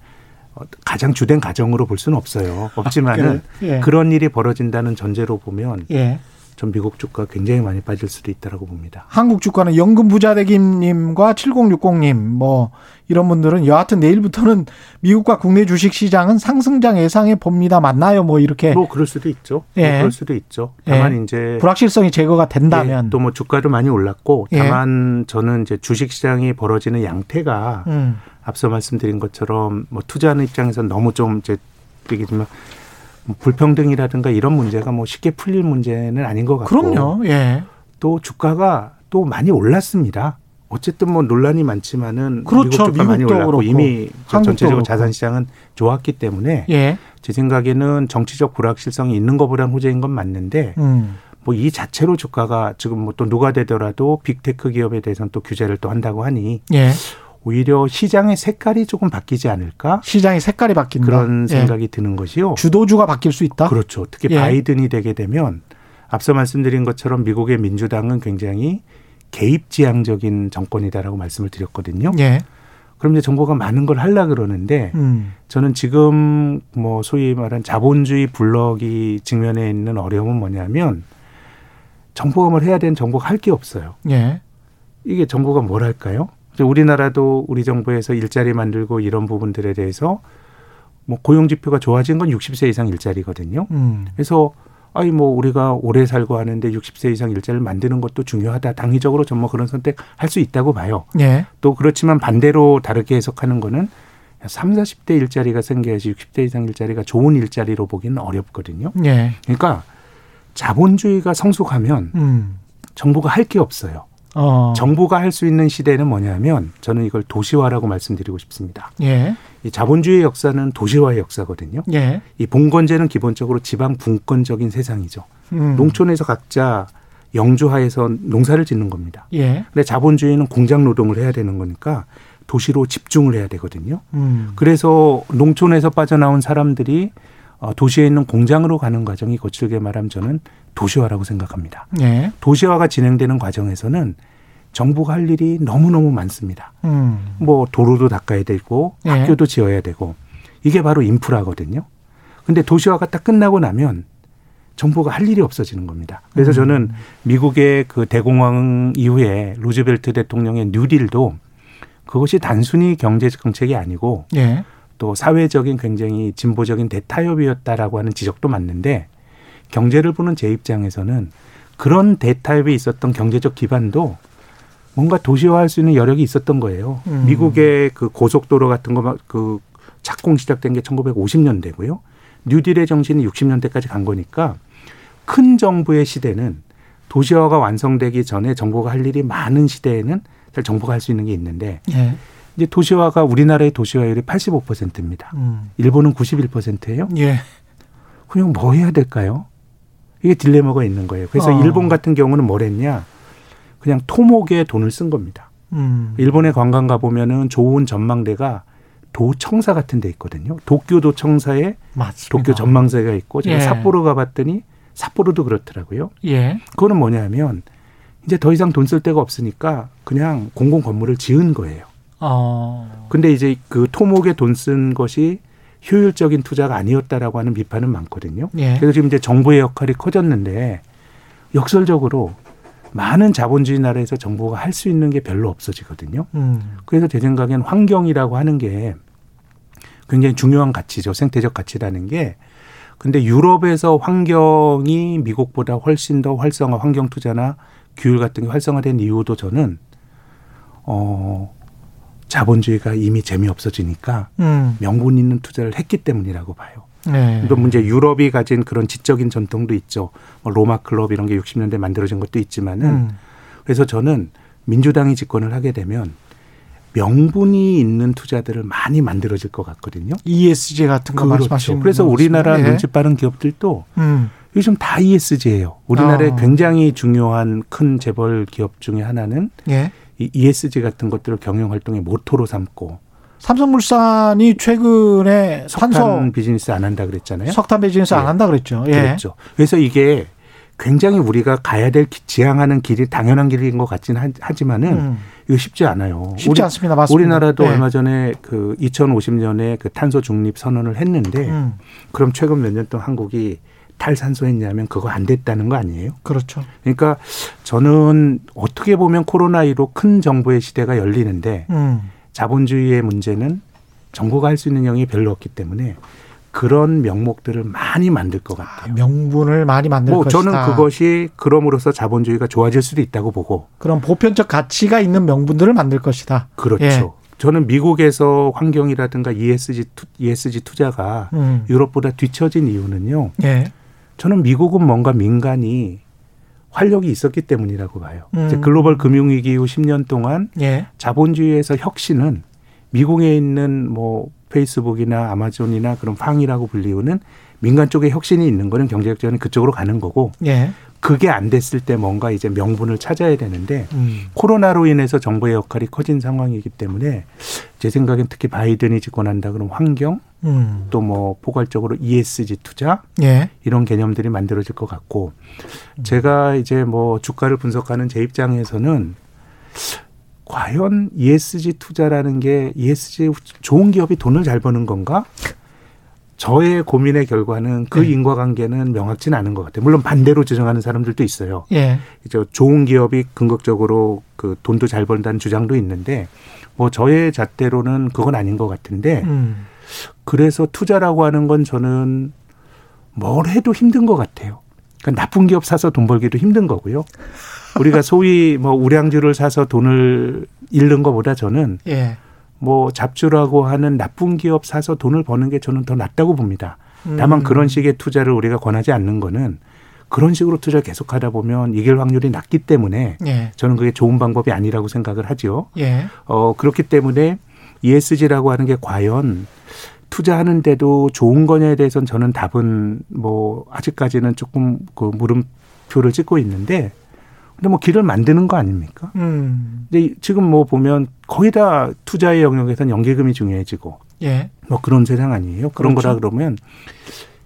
가장 주된 가정으로 볼 수는 없어요. 없지만은 아, 예. 그런 일이 벌어진다는 전제로 보면 예. 전 미국 주가 굉장히 많이 빠질 수도 있다라고 봅니다. 한국 주가는 연금 부자 대김님과 7060님 뭐 이런 분들은 여하튼 내일부터는 미국과 국내 주식 시장은 상승장 예상해 봅니다. 맞나요? 뭐 이렇게 뭐 그럴 수도 있죠. 뭐 예. 뭐 그럴 수도 있죠. 다만 예. 이제 불확실성이 제거가 된다면 예. 또뭐 주가도 많이 올랐고 예. 다만 저는 이제 주식 시장이 벌어지는 양태가 음. 앞서 말씀드린 것처럼 뭐 투자하는 입장에서 너무 좀 이제 되겠지만 뭐 불평등이라든가 이런 문제가 뭐 쉽게 풀릴 문제는 아닌 것 같고. 그럼요. 예. 또 주가가 또 많이 올랐습니다. 어쨌든 뭐 논란이 많지만은 그렇죠. 미국 주가 많이 올랐고 그렇고. 이미 전체적으로 자산 시장은 좋았기 때문에 예. 제 생각에는 정치적 불확실성이 있는 것보다는 호재인 건 맞는데 음. 뭐이 자체로 주가가 지금 뭐 또 누가 되더라도 빅테크 기업에 대해서는 또 규제를 또 한다고 하니 예. 오히려 시장의 색깔이 조금 바뀌지 않을까? 시장의 색깔이 바뀐다. 그런 예. 생각이 예. 드는 것이요. 주도주가 바뀔 수 있다. 그렇죠. 특히 예. 바이든이 되게 되면 앞서 말씀드린 것처럼 미국의 민주당은 굉장히 개입지향적인 정권이다라고 말씀을 드렸거든요. 예. 그럼 이제 정부가 많은 걸 하려 그러는데 음. 저는 지금 뭐 소위 말한 자본주의 블럭이 직면해 있는 어려움은 뭐냐면 정부가 뭘 해야 되는 정부가 할 게 없어요. 예. 이게 정부가 뭘 할까요? 우리나라도 우리 정부에서 일자리 만들고 이런 부분들에 대해서 뭐 고용 지표가 좋아진 건 60세 이상 일자리거든요. 음. 그래서 아니 뭐 우리가 오래 살고 하는데 60세 이상 일자리를 만드는 것도 중요하다. 당위적으로 전뭐 그런 선택 할 수 있다고 봐요. 예. 또 그렇지만 반대로 다르게 해석하는 거는 3, 40대 일자리가 생겨야지 60대 이상 일자리가 좋은 일자리로 보기는 어렵거든요. 예. 그러니까 자본주의가 성숙하면 음. 정부가 할 게 없어요. 어. 정부가 할 수 있는 시대는 뭐냐면 저는 이걸 도시화라고 말씀드리고 싶습니다. 예. 이 자본주의 역사는 도시화의 역사거든요. 예. 이 봉건제는 기본적으로 지방 분권적인 세상이죠. 음. 농촌에서 각자 영주하에서 농사를 짓는 겁니다. 예. 근데 자본주의는 공장 노동을 해야 되는 거니까 도시로 집중을 해야 되거든요. 음. 그래서 농촌에서 빠져나온 사람들이 어, 도시에 있는 공장으로 가는 과정이 거칠게 말하면 저는 도시화라고 생각합니다. 예. 도시화가 진행되는 과정에서는 정부가 할 일이 너무너무 많습니다. 음. 뭐 도로도 닦아야 되고 예. 학교도 지어야 되고 이게 바로 인프라거든요. 근데 도시화가 딱 끝나고 나면 정부가 할 일이 없어지는 겁니다. 그래서 음. 저는 미국의 그 대공황 이후에 루즈벨트 대통령의 뉴딜도 그것이 단순히 경제 정책이 아니고 예. 또 사회적인 굉장히 진보적인 대타협이었다라고 하는 지적도 맞는데 경제를 보는 제 입장에서는 그런 대타협에 있었던 경제적 기반도 뭔가 도시화할 수 있는 여력이 있었던 거예요. 음. 미국의 그 고속도로 같은 거 그 착공 시작된 게 1950년대고요. 뉴딜의 정신이 60년대까지 간 거니까 큰 정부의 시대는 도시화가 완성되기 전에 정부가 할 일이 많은 시대에는 잘 정부가 할 수 있는 게 있는데 예. 이제 도시화가 우리나라의 도시화율이 85%입니다. 음. 일본은 91%예요. 예. 그냥 뭐 해야 될까요? 이게 딜레마가 있는 거예요. 그래서 어. 일본 같은 경우는 뭘 했냐? 그냥 토목에 돈을 쓴 겁니다. 음. 일본에 관광 가 보면은 좋은 전망대가 도청사 같은 데 있거든요. 도쿄 도청사에 맞습니다. 도쿄 전망대가 있고 제가 예. 삿포로 가봤더니 삿포로도 그렇더라고요. 예. 그거는 뭐냐면 이제 더 이상 돈 쓸 데가 없으니까 그냥 공공 건물을 지은 거예요. 어. 근데 이제 그 토목에 돈 쓴 것이 효율적인 투자가 아니었다라고 하는 비판은 많거든요. 예. 그래서 지금 이제 정부의 역할이 커졌는데 역설적으로 많은 자본주의 나라에서 정부가 할 수 있는 게 별로 없어지거든요. 음. 그래서 제 생각엔 환경이라고 하는 게 굉장히 중요한 가치죠. 생태적 가치라는 게. 근데 유럽에서 환경이 미국보다 훨씬 더 활성화, 환경 투자나 규율 같은 게 활성화된 이유도 저는 어 자본주의가 이미 재미없어지니까 음. 명분 있는 투자를 했기 때문이라고 봐요. 네. 또 문제 유럽이 가진 그런 지적인 전통도 있죠. 뭐 로마 클럽 이런 게 60년대 만들어진 것도 있지만은 음. 그래서 저는 민주당이 집권을 하게 되면 명분이 있는 투자들을 많이 만들어질 것 같거든요. ESG 같은 거 그렇죠. 말씀하시는 그래서 우리나라 네. 눈치 빠른 기업들도 음. 요즘 다 ESG예요. 우리나라에 어. 굉장히 중요한 큰 재벌 기업 중에 하나는 예. 이 ESG 같은 것들을 경영 활동의 모토로 삼고 삼성물산이 최근에 석탄 비즈니스 안 한다 그랬잖아요. 석탄 비즈니스 예. 안 한다 그랬죠. 예. 그렇죠. 그래서 이게 굉장히 우리가 가야 될 지향하는 길이 당연한 길인 것 같지는 하지만은 음. 이거 쉽지 않아요. 쉽지 우리, 않습니다. 맞습니다. 우리나라도 네. 얼마 전에 그 2050년에 그 탄소 중립 선언을 했는데 음. 그럼 최근 몇 년 동안 한국이 탈산소했냐면 그거 안 됐다는 거 아니에요? 그렇죠. 그러니까 저는 어떻게 보면 코로나2로 큰 정부의 시대가 열리는데 음. 자본주의의 문제는 정부가 할 수 있는 영역이 별로 없기 때문에 그런 명목들을 많이 만들 것 같아요. 아, 명분을 많이 만들 뭐 것이다. 저는 그것이 그럼으로써 자본주의가 좋아질 수도 있다고 보고. 그런 보편적 가치가 있는 명분들을 만들 것이다. 그렇죠. 예. 저는 미국에서 환경이라든가 ESG, ESG 투자가 음. 유럽보다 뒤처진 이유는요. 예. 저는 미국은 뭔가 민간이 활력이 있었기 때문이라고 봐요. 음. 글로벌 금융위기 이후 10년 동안 예. 자본주의에서 혁신은 미국에 있는 뭐 페이스북이나 아마존이나 그런 팡이라고 불리우는 민간 쪽에 혁신이 있는 거는 경제적 지원이 그쪽으로 가는 거고 예. 그게 안 됐을 때 뭔가 이제 명분을 찾아야 되는데 음. 코로나로 인해서 정부의 역할이 커진 상황이기 때문에 제 생각엔 특히 바이든이 집권한다 그러면 환경 음. 또뭐 포괄적으로 ESG 투자 예. 이런 개념들이 만들어질 것 같고 음. 제가 이제 뭐 주가를 분석하는 제 입장에서는 과연 ESG 투자라는 게 ESG 좋은 기업이 돈을 잘 버는 건가? 저의 고민의 결과는 그 네. 인과관계는 명확치는 않은 것 같아요. 물론 반대로 주장하는 사람들도 있어요. 예. 이제 좋은 기업이 궁극적으로 그 돈도 잘 번다는 주장도 있는데 뭐 저의 잣대로는 그건 아닌 것 같은데 음. 그래서 투자라고 하는 건 저는 뭘 해도 힘든 것 같아요. 그러니까 나쁜 기업 사서 돈 벌기도 힘든 거고요. 우리가 소위 뭐 우량주를 사서 돈을 잃는 것보다 저는 예. 뭐 잡주라고 하는 나쁜 기업 사서 돈을 버는 게 저는 더 낫다고 봅니다. 다만 음. 그런 식의 투자를 우리가 권하지 않는 거는 그런 식으로 투자를 계속하다 보면 이길 확률이 낮기 때문에 예. 저는 그게 좋은 방법이 아니라고 생각을 하죠. 예. 어 그렇기 때문에 ESG라고 하는 게 과연 투자하는데도 좋은 거냐에 대해서는 저는 답은 뭐 아직까지는 조금 그 물음표를 찍고 있는데 근데 뭐 길을 만드는 거 아닙니까? 음. 근데 지금 뭐 보면 거의 다 투자의 영역에서는 연계금이 중요해지고 예. 뭐 그런 세상 아니에요? 그런 그렇죠. 거라 그러면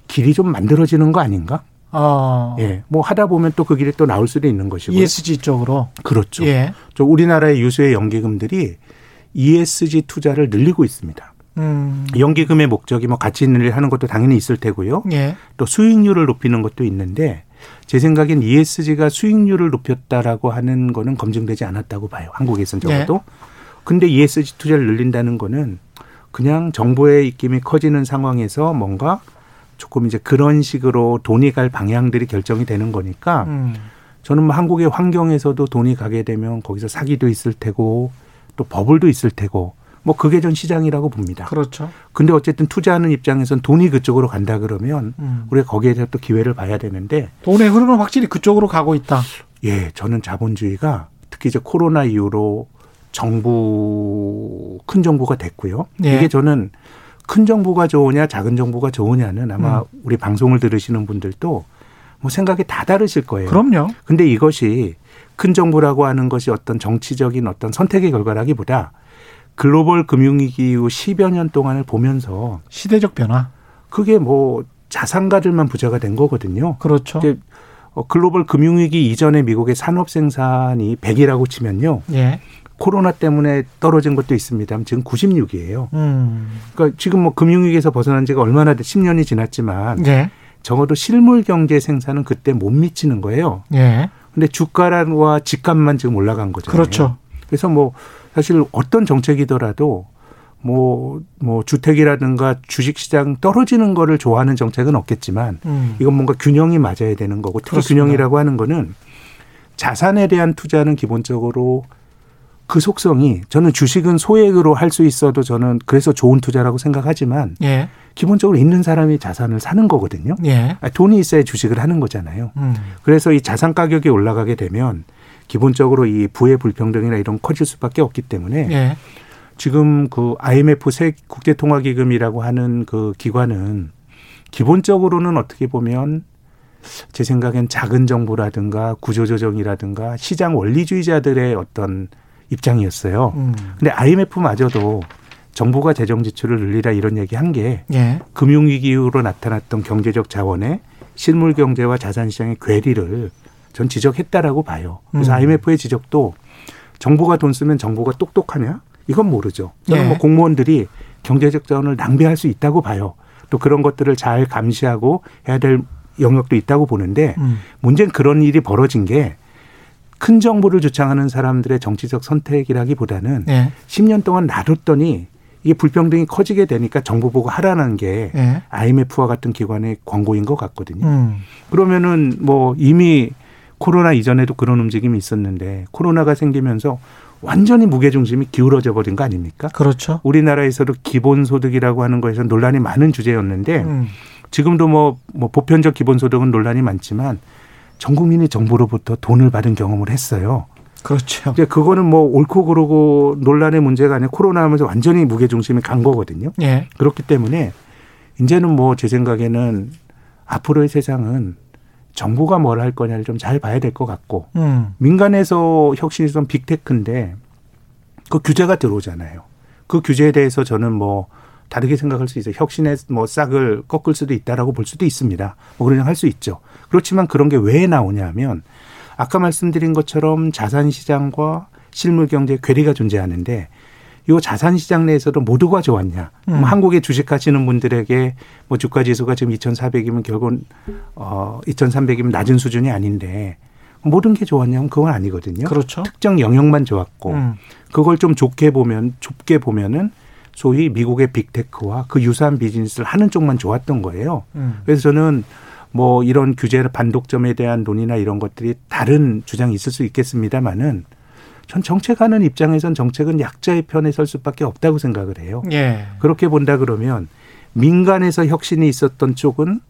길이 좀 만들어지는 거 아닌가? 아. 예. 뭐 하다 보면 또 그 길이 또 나올 수도 있는 것이고. ESG 쪽으로. 그렇죠. 예. 저 우리나라의 유수의 연계금들이 ESG 투자를 늘리고 있습니다. 음. 연계금의 목적이 뭐 가치 있는 일 하는 것도 당연히 있을 테고요. 예. 또 수익률을 높이는 것도 있는데 제 생각엔 ESG가 수익률을 높였다라고 하는 거는 검증되지 않았다고 봐요. 한국에선 적어도. 네. 근데 ESG 투자를 늘린다는 거는 그냥 정부의 입김이 커지는 상황에서 뭔가 조금 이제 그런 식으로 돈이 갈 방향들이 결정이 되는 거니까 음. 저는 뭐 한국의 환경에서도 돈이 가게 되면 거기서 사기도 있을 테고 또 버블도 있을 테고 뭐 그게 전 시장이라고 봅니다. 그렇죠. 근데 어쨌든 투자하는 입장에선 돈이 그쪽으로 간다 그러면 음. 우리가 거기에 대해서 또 기회를 봐야 되는데 돈의 흐름은 확실히 그쪽으로 가고 있다. 예, 저는 자본주의가 특히 이제 코로나 이후로 정부 큰 정부가 됐고요. 예. 이게 저는 큰 정부가 좋으냐 작은 정부가 좋으냐는 아마 음. 우리 방송을 들으시는 분들도 뭐 생각이 다 다르실 거예요. 그럼요. 근데 이것이 큰 정부라고 하는 것이 어떤 정치적인 어떤 선택의 결과라기보다 글로벌 금융위기 이후 10여 년 동안을 보면서 시대적 변화. 그게 뭐 자산가들만 부자가 된 거거든요. 그렇죠. 어, 글로벌 금융위기 이전에 미국의 산업 생산이 100이라고 치면요. 예. 코로나 때문에 떨어진 것도 있습니다. 지금 96이에요. 음. 그러니까 지금 뭐 금융위기에서 벗어난 지가 얼마나 돼 10년이 지났지만 예. 적어도 실물 경제 생산은 그때 못 미치는 거예요. 예. 근데 주가와 집값만 지금 올라간 거잖아요. 그렇죠. 그래서 뭐 사실 어떤 정책이더라도 뭐, 뭐, 주택이라든가 주식시장 떨어지는 거를 좋아하는 정책은 없겠지만 음. 이건 뭔가 균형이 맞아야 되는 거고 특히 그렇습니다. 균형이라고 하는 거는 자산에 대한 투자는 기본적으로 그 속성이 저는 주식은 소액으로 할 수 있어도 저는 그래서 좋은 투자라고 생각하지만 예. 기본적으로 있는 사람이 자산을 사는 거거든요. 예. 돈이 있어야 주식을 하는 거잖아요. 음. 그래서 이 자산 가격이 올라가게 되면 기본적으로 이 부의 불평등이나 이런 커질 수밖에 없기 때문에 예. 지금 그 IMF 세 국제통화기금이라고 하는 그 기관은 기본적으로는 어떻게 보면 제 생각엔 작은 정부라든가 구조조정이라든가 시장 원리주의자들의 어떤 입장이었어요. 음. 근데 IMF마저도 정부가 재정 지출을 늘리라 이런 얘기 한게 예. 금융위기 이후로 나타났던 경제적 자원의 실물 경제와 자산 시장의 괴리를 전 지적했다라고 봐요. 그래서 음. IMF의 지적도 정부가 돈 쓰면 정부가 똑똑하냐? 이건 모르죠. 저는 예. 뭐 공무원들이 경제적 자원을 낭비할 수 있다고 봐요. 또 그런 것들을 잘 감시하고 해야 될 영역도 있다고 보는데 음. 문제는 그런 일이 벌어진 게 큰 정부를 주창하는 사람들의 정치적 선택이라기보다는 예. 10년 동안 놔뒀더니 이게 불평등이 커지게 되니까 정부 보고 하라는 게 예. IMF와 같은 기관의 광고인 것 같거든요. 음. 그러면은 뭐 이미 코로나 이전에도 그런 움직임이 있었는데 코로나가 생기면서 완전히 무게중심이 기울어져 버린 거 아닙니까? 그렇죠. 우리나라에서도 기본소득이라고 하는 거에서 논란이 많은 주제였는데 음. 지금도 뭐, 뭐 보편적 기본소득은 논란이 많지만 전 국민이 정부로부터 돈을 받은 경험을 했어요. 그렇죠. 이제 그거는 뭐 옳고 그르고 논란의 문제가 아니라 코로나 하면서 완전히 무게중심이 간 거거든요. 예. 그렇기 때문에 이제는 뭐 제 생각에는 앞으로의 세상은 정부가 뭘 할 거냐를 좀 잘 봐야 될 것 같고 음. 민간에서 혁신이 좀 빅테크인데 그 규제가 들어오잖아요. 그 규제에 대해서 저는 뭐 다르게 생각할 수 있어요. 혁신의 뭐 싹을 꺾을 수도 있다라고 볼 수도 있습니다. 뭐 그냥 할수 있죠. 그렇지만 그런 게 왜 나오냐면 아까 말씀드린 것처럼 자산 시장과 실물 경제 괴리가 존재하는데 요 자산 시장 내에서도 모두가 좋았냐. 음. 한국에 주식하시는 분들에게 뭐 주가 지수가 지금 2,400이면 결국은 어 2,300이면 낮은 수준이 아닌데 모든 게 좋았냐면 그건 아니거든요. 그렇죠. 특정 영역만 좋았고 음. 그걸 좀 좋게 보면 좁게 보면은 소위 미국의 빅테크와 그 유사한 비즈니스를 하는 쪽만 좋았던 거예요. 음. 그래서 저는 뭐 이런 규제 반독점에 대한 논의나 이런 것들이 다른 주장이 있을 수 있겠습니다만은 전 정책하는 입장에선 정책은 약자의 편에 설 수밖에 없다고 생각을 해요. 예. 그렇게 본다 그러면 민간에서 혁신이 있었던 쪽은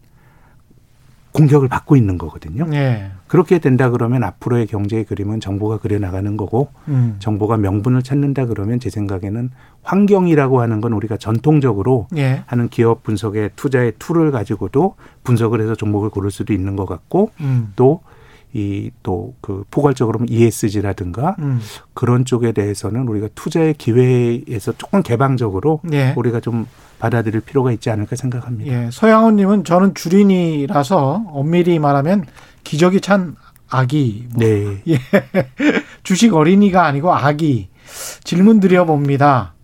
공격을 받고 있는 거거든요. 예. 그렇게 된다 그러면 앞으로의 경제의 그림은 정부가 그려나가는 거고 음. 정부가 명분을 찾는다 그러면 제 생각에는 환경이라고 하는 건 우리가 전통적으로 예. 하는 기업 분석의 투자의 툴을 가지고도 분석을 해서 종목을 고를 수도 있는 것 같고 음. 또 이 또 그 포괄적으로 ESG라든가 음. 그런 쪽에 대해서는 우리가 투자의 기회에서 조금 개방적으로 예. 우리가 좀 받아들일 필요가 있지 않을까 생각합니다. 예. 서양훈님은 저는 주린이라서 엄밀히 말하면 기적이 찬 아기. 뭐. 네. 예. 주식 어린이가 아니고 아기. 질문 드려봅니다.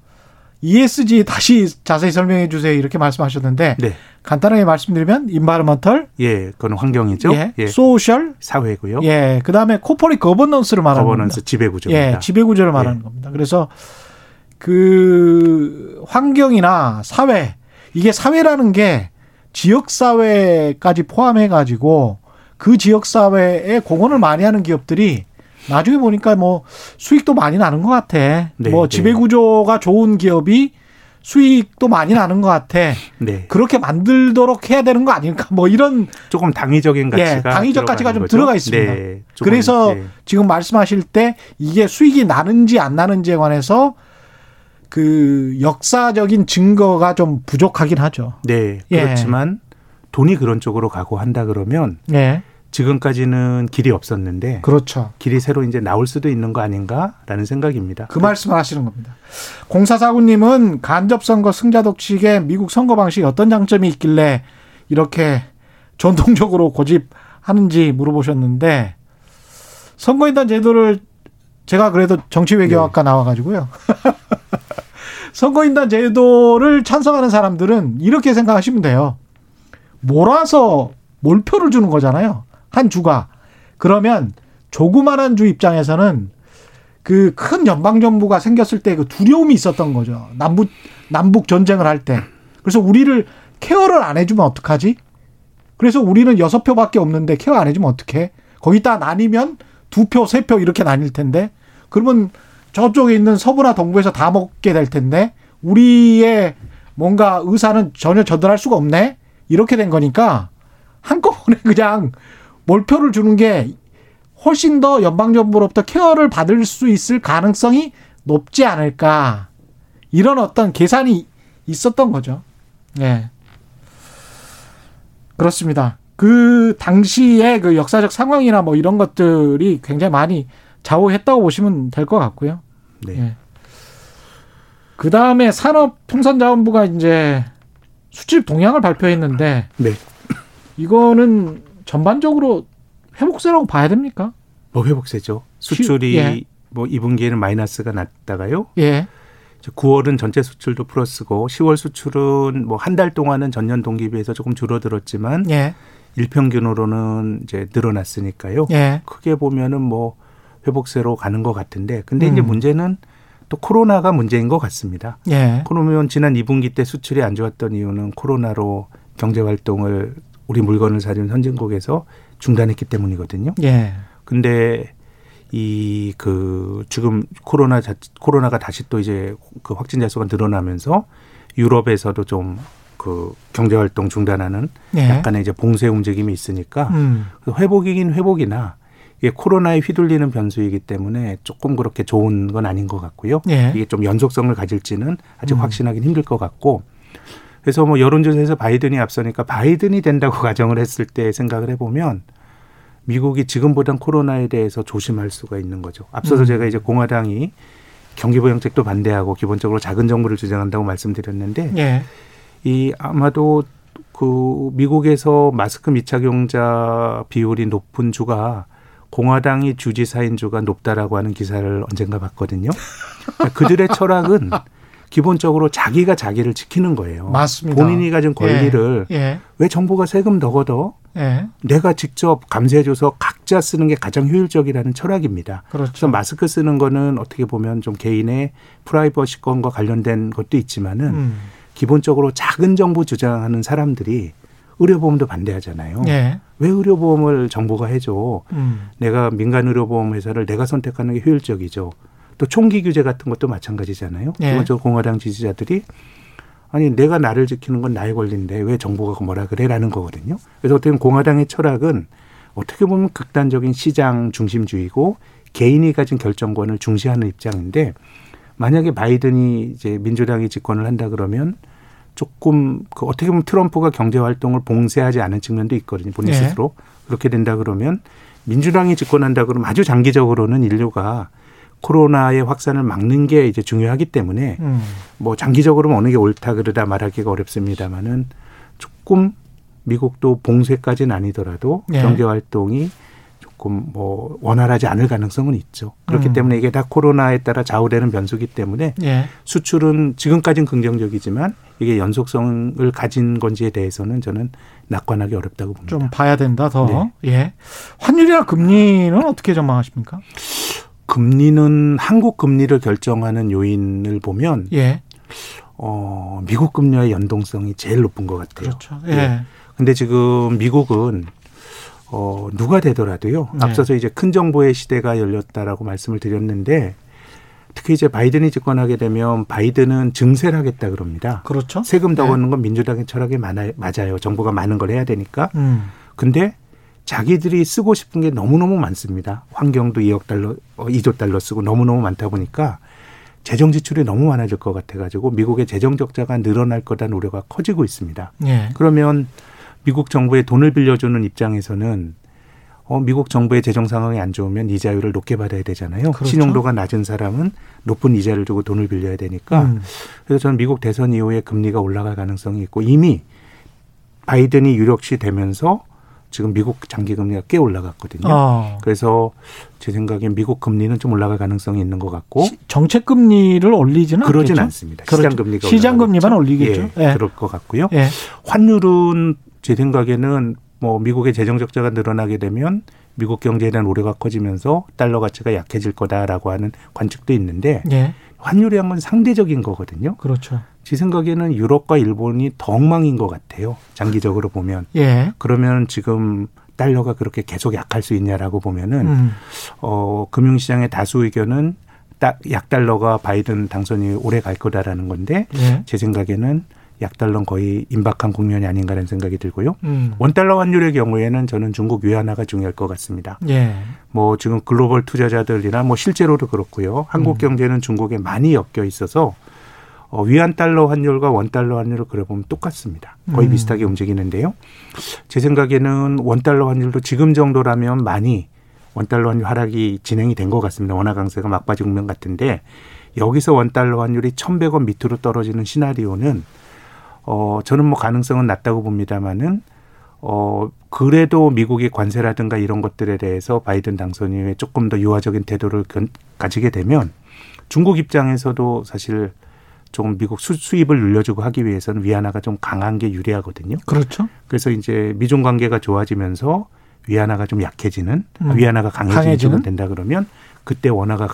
ESG 다시 자세히 설명해 주세요. 이렇게 말씀하셨는데 네. 간단하게 말씀드리면 environmental 예, 그건 환경이죠. 예, 예. social 사회고요. 예, 그다음에 corporate governance를 말하는 거버넌스 겁니다. 지배 구조입니다. 예, 지배 구조를 말하는 예. 겁니다. 그래서 그 환경이나 사회 이게 사회라는 게 지역 사회까지 포함해 가지고 그 지역 사회에 공헌을 많이 하는 기업들이 나중에 보니까 뭐 수익도 많이 나는 것 같아. 네, 뭐 네. 지배 구조가 좋은 기업이 수익도 많이 나는 것 같아. 네. 그렇게 만들도록 해야 되는 거 아닐까? 뭐 이런 조금 당위적인 가치가 예, 당위적 가치가 좀 거죠? 들어가 있습니다. 네, 그래서 네. 지금 말씀하실 때 이게 수익이 나는지 안 나는지에 관해서 그 역사적인 증거가 좀 부족하긴 하죠. 네. 예. 그렇지만 예. 돈이 그런 쪽으로 가고 한다 그러면 예. 지금까지는 길이 없었는데 그렇죠. 길이 새로 이제 나올 수도 있는 거 아닌가라는 생각입니다. 그 말씀을 하시는 겁니다. 공사사구님은 간접선거 승자 독식의 미국 선거 방식이 어떤 장점이 있길래 이렇게 전통적으로 고집하는지 물어보셨는데 선거인단 제도를 제가 그래도 정치외교학과 네. 나와가지고요. 선거인단 제도를 찬성하는 사람들은 이렇게 생각하시면 돼요. 몰아서 몰표를 주는 거잖아요. 한 주가. 그러면 조그만한 주 입장에서는 그 큰 연방 정부가 생겼을 때 그 두려움이 있었던 거죠. 남북, 남북 전쟁을 할 때. 그래서 우리를 케어를 안 해주면 어떡하지? 그래서 우리는 여섯 표밖에 없는데 케어 안 해주면 어떡해? 거기다 나뉘면 두 표, 세 표 이렇게 나뉠 텐데. 그러면 저쪽에 있는 서부나 동부에서 다 먹게 될 텐데 우리의 뭔가 의사는 전혀 전달할 수가 없네. 이렇게 된 거니까 한꺼번에 그냥 몰표를 주는 게 훨씬 더 연방정부로부터 케어를 받을 수 있을 가능성이 높지 않을까. 이런 어떤 계산이 있었던 거죠. 예. 그렇습니다. 그 당시에 그 역사적 상황이나 뭐 이런 것들이 굉장히 많이 좌우했다고 보시면 될 것 같고요. 네. 예. 그 다음에 산업통상자원부가 이제 수출 동향을 발표했는데, 네. 이거는 전반적으로 회복세라고 봐야 됩니까? 뭐 회복세죠. 수출이 예. 뭐 2분기에는 마이너스가 났다가요. 예. 9월은 전체 수출도 플러스고 10월 수출은 뭐 한 달 동안은 전년 동기 비해서 조금 줄어들었지만 예. 일평균으로는 이제 늘어났으니까요. 예. 크게 보면은 뭐 회복세로 가는 것 같은데 근데 음. 이제 문제는 또 코로나가 문제인 것 같습니다. 예. 그러면 지난 2분기 때 수출이 안 좋았던 이유는 코로나로 경제 활동을 우리 물건을 사는 선진국에서 중단했기 때문이거든요. 예. 근데 이 그 지금 코로나 자, 코로나가 다시 또 이제 그 확진자 수가 늘어나면서 유럽에서도 좀 그 경제 활동 중단하는 예. 약간의 이제 봉쇄 움직임이 있으니까 음. 회복이긴 회복이나 이게 코로나에 휘둘리는 변수이기 때문에 조금 그렇게 좋은 건 아닌 것 같고요. 예. 이게 좀 연속성을 가질지는 아직 음. 확신하기는 힘들 것 같고 그래서 뭐 여론조사에서 바이든이 앞서니까 바이든이 된다고 가정을 했을 때 생각을 해보면 미국이 지금보단 코로나에 대해서 조심할 수가 있는 거죠. 앞서서 음. 제가 이제 공화당이 경기부양책도 반대하고 기본적으로 작은 정부를 주장한다고 말씀드렸는데 예. 이 아마도 그 미국에서 마스크 미착용자 비율이 높은 주가 공화당이 주지사인 주가 높다라고 하는 기사를 언젠가 봤거든요. 그러니까 그들의 철학은 기본적으로 자기가 자기를 지키는 거예요. 맞습니다. 본인이 가진 권리를 예. 예. 왜 정부가 세금 더 걷어? 예. 내가 직접 감세해줘서 각자 쓰는 게 가장 효율적이라는 철학입니다. 그렇죠. 그래서 마스크 쓰는 거는 어떻게 보면 좀 개인의 프라이버시권과 관련된 것도 있지만은 음. 기본적으로 작은 정부 주장하는 사람들이 의료보험도 반대하잖아요. 예. 왜 의료보험을 정부가 해줘? 음. 내가 민간 의료보험 회사를 내가 선택하는 게 효율적이죠. 또 총기 규제 같은 것도 마찬가지잖아요. 예. 이건 저 공화당 지지자들이 아니 내가 나를 지키는 건 나의 권리인데 왜 정부가 뭐라 그래라는 거거든요. 그래서 어떻게 보면 공화당의 철학은 어떻게 보면 극단적인 시장 중심주의고 개인이 가진 결정권을 중시하는 입장인데 만약에 바이든이 이제 민주당이 집권을 한다 그러면 조금 그 어떻게 보면 트럼프가 경제 활동을 봉쇄하지 않은 측면도 있거든요. 본인 네. 스스로 그렇게 된다 그러면 민주당이 집권한다 그러면 아주 장기적으로는 인류가 코로나의 확산을 막는 게 이제 중요하기 때문에 음. 뭐 장기적으로 어느 게 옳다 그러다 말하기가 어렵습니다만은 조금 미국도 봉쇄까지는 아니더라도 예. 경제 활동이 조금 뭐 원활하지 않을 가능성은 있죠. 그렇기 음. 때문에 이게 다 코로나에 따라 좌우되는 변수기 때문에 예. 수출은 지금까지는 긍정적이지만 이게 연속성을 가진 건지에 대해서는 저는 낙관하기 어렵다고 봅니다. 좀 봐야 된다 더. 네. 예. 환율이나 금리는 어떻게 전망하십니까? 금리는 한국 금리를 결정하는 요인을 보면 예. 어, 미국 금리와의 연동성이 제일 높은 것 같아요. 그렇죠. 예. 예. 근데 지금 미국은 어, 누가 되더라도요. 네. 앞서서 이제 큰 정부의 시대가 열렸다라고 말씀을 드렸는데 특히 이제 바이든이 집권하게 되면 바이든은 증세를 하겠다 그럽니다. 그렇죠. 세금 더 네. 걷는 건 민주당의 철학에 맞아요. 정부가 많은 걸 해야 되니까. 음. 근데 자기들이 쓰고 싶은 게 너무너무 많습니다. 환경도 2억 달러, 2조 어, 달러 쓰고 너무너무 많다 보니까 재정 지출이 너무 많아질 것 같아가지고 미국의 재정 적자가 늘어날 거다는 우려가 커지고 있습니다. 예. 그러면 미국 정부에 돈을 빌려주는 입장에서는 어, 미국 정부의 재정 상황이 안 좋으면 이자율을 높게 받아야 되잖아요. 그렇죠. 신용도가 낮은 사람은 높은 이자를 주고 돈을 빌려야 되니까. 음. 그래서 저는 미국 대선 이후에 금리가 올라갈 가능성이 있고 이미 바이든이 유력시 되면서 지금 미국 장기 금리가 꽤 올라갔거든요. 어. 그래서 제 생각엔 미국 금리는 좀 올라갈 가능성이 있는 것 같고 정책 금리를 올리지는 그러진 않겠죠? 않습니다. 그렇죠. 시장 금리가 시장 금리만 올리겠죠. 예, 예. 그럴 것 같고요. 예. 환율은 제 생각에는 뭐 미국의 재정 적자가 늘어나게 되면 미국 경제에 대한 우려가 커지면서 달러 가치가 약해질 거다라고 하는 관측도 있는데 예. 환율이란 건 상대적인 거거든요. 그렇죠. 제 생각에는 유럽과 일본이 더 엉망인 것 같아요. 장기적으로 보면. 예. 그러면 지금 달러가 그렇게 계속 약할 수 있냐라고 보면은 음. 어 금융시장의 다수 의견은 약달러가 바이든 당선이 오래 갈 거다라는 건데 예. 제 생각에는 약달러는 거의 임박한 국면이 아닌가라는 생각이 들고요. 음. 원달러 환율의 경우에는 저는 중국 위안화가 중요할 것 같습니다. 예. 뭐 지금 글로벌 투자자들이나 뭐 실제로도 그렇고요. 한국 음. 경제는 중국에 많이 엮여 있어서 어, 위안 달러 환율과 원 달러 환율을 그려보면 똑같습니다. 거의 음. 비슷하게 움직이는데요. 제 생각에는 원 달러 환율도 지금 정도라면 많이 원 달러 환율 하락이 진행이 된 것 같습니다. 원화 강세가 막바지 국면 같은데 여기서 원 달러 환율이 천백 원 밑으로 떨어지는 시나리오는 어, 저는 뭐 가능성은 낮다고 봅니다만은 어, 그래도 미국의 관세라든가 이런 것들에 대해서 바이든 당선 이후에 조금 더 유화적인 태도를 가지게 되면 중국 입장에서도 사실 조금 미국 수 입을 늘려주고 하기 위해서는 위안화가 좀 강한 게 유리하거든요. 그렇죠. 그래서 이제 미중 관계가 좋아지면서 위안화가 좀 약해지는 음. 위안화가 강해지는, 된다 그러면 그때 원화가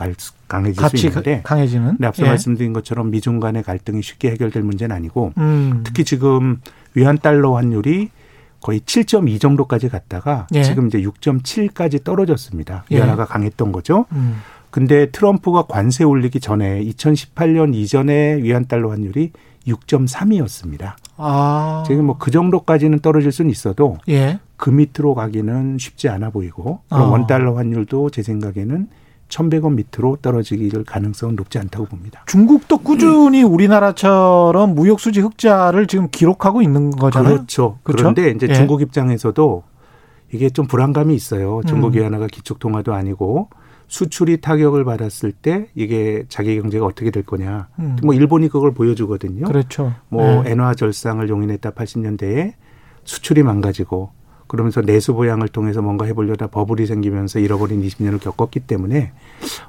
강해질 수 있는데 강해지는 네, 앞서 예. 말씀드린 것처럼 미중 간의 갈등이 쉽게 해결될 문제는 아니고 음. 특히 지금 위안 달러 환율이 거의 7.2 정도까지 갔다가 예. 지금 이제 6.7까지 떨어졌습니다. 예. 위안화가 예. 강했던 거죠. 음. 근데 트럼프가 관세 올리기 전에 2018년 이전에 위안 달러 환율이 6.3이었습니다. 아. 지금 뭐 그 정도까지는 떨어질 수는 있어도 예. 그 밑으로 가기는 쉽지 않아 보이고 어. 원 달러 환율도 제 생각에는 1,100원 밑으로 떨어지기를 가능성은 높지 않다고 봅니다. 중국도 꾸준히 음. 우리나라처럼 무역 수지 흑자를 지금 기록하고 있는 거잖아요. 그렇죠. 그렇죠? 그런데 이제 예. 중국 입장에서도 이게 좀 불안감이 있어요. 중국이 음. 하나가 기축 통화도 아니고 수출이 타격을 받았을 때 이게 자기 경제가 어떻게 될 거냐. 음. 뭐 일본이 그걸 보여주거든요. 그렇죠. 뭐 네. 엔화 절상을 용인했다 80년대에 수출이 망가지고 그러면서 내수 보양을 통해서 뭔가 해보려다 버블이 생기면서 잃어버린 20년을 겪었기 때문에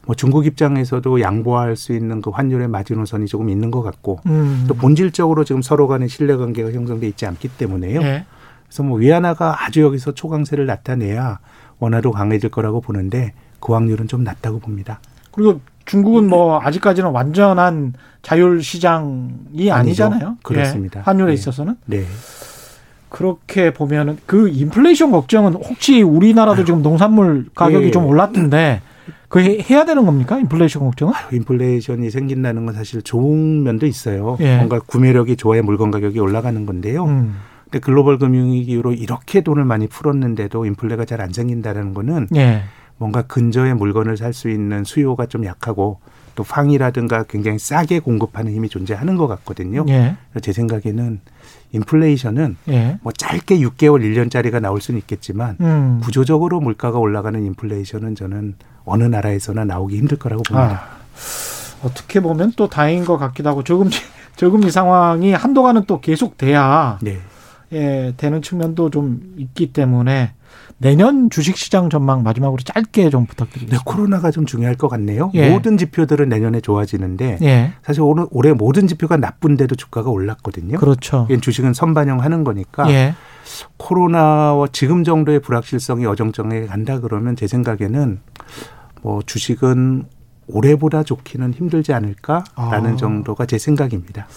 뭐 중국 입장에서도 양보할 수 있는 그 환율의 마지노선이 조금 있는 것 같고 음. 또 본질적으로 지금 서로 간의 신뢰 관계가 형성돼 있지 않기 때문에요. 네. 그래서 뭐 위안화가 아주 여기서 초강세를 나타내야 원화도 강해질 거라고 보는데 그 확률은 좀 낮다고 봅니다. 그리고 중국은 뭐 아직까지는 완전한 자율 시장이 아니잖아요. 그렇습니다. 예, 환율에 네. 있어서는. 네. 그렇게 보면은 그 인플레이션 걱정은 혹시 우리나라도 아유. 지금 농산물 가격이 예. 좀 올랐던데 그 해야 되는 겁니까? 인플레이션 걱정은? 아유, 인플레이션이 생긴다는 건 사실 좋은 면도 있어요. 예. 뭔가 구매력이 좋아야 물건 가격이 올라가는 건데요. 음. 근데 글로벌 금융위기로 이렇게 돈을 많이 풀었는데도 인플레가 잘 안 생긴다는 거는 예. 뭔가 근저에 물건을 살 수 있는 수요가 좀 약하고 또 팡이라든가 굉장히 싸게 공급하는 힘이 존재하는 것 같거든요. 예. 제 생각에는 인플레이션은 예. 뭐 짧게 6개월, 1년짜리가 나올 수는 있겠지만 음. 구조적으로 물가가 올라가는 인플레이션은 저는 어느 나라에서나 나오기 힘들 거라고 봅니다. 아, 어떻게 보면 또 다행인 것 같기도 하고 조금 조금 이 상황이 한동안은 또 계속 돼야 네. 예, 되는 측면도 좀 있기 때문에 내년 주식시장 전망 마지막으로 짧게 좀 부탁드리겠습니다. 네, 코로나가 좀 중요할 것 같네요. 예. 모든 지표들은 내년에 좋아지는데 예. 사실 오늘 올해 모든 지표가 나쁜데도 주가가 올랐거든요. 그렇죠. 주식은 선반영하는 거니까 예. 코로나와 지금 정도의 불확실성이 어정쩡하게 간다 그러면 제 생각에는 뭐 주식은 올해보다 좋기는 힘들지 않을까라는 아. 정도가 제 생각입니다.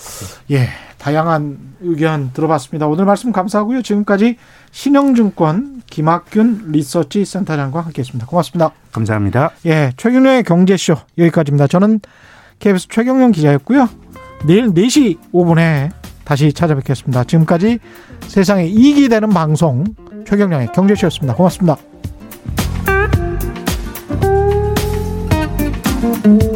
예, 다양한 의견 들어봤습니다. 오늘 말씀 감사하고요. 지금까지 신영증권 김학균 리서치 센터장과 함께했습니다. 고맙습니다. 감사합니다. 예, 최경련의 경제쇼 여기까지입니다. 저는 KBS 최경련 기자였고요. 내일 4시 5분에 다시 찾아뵙겠습니다. 지금까지 세상에 이익이 되는 방송 최경련의 경제쇼였습니다. 고맙습니다. Thank you.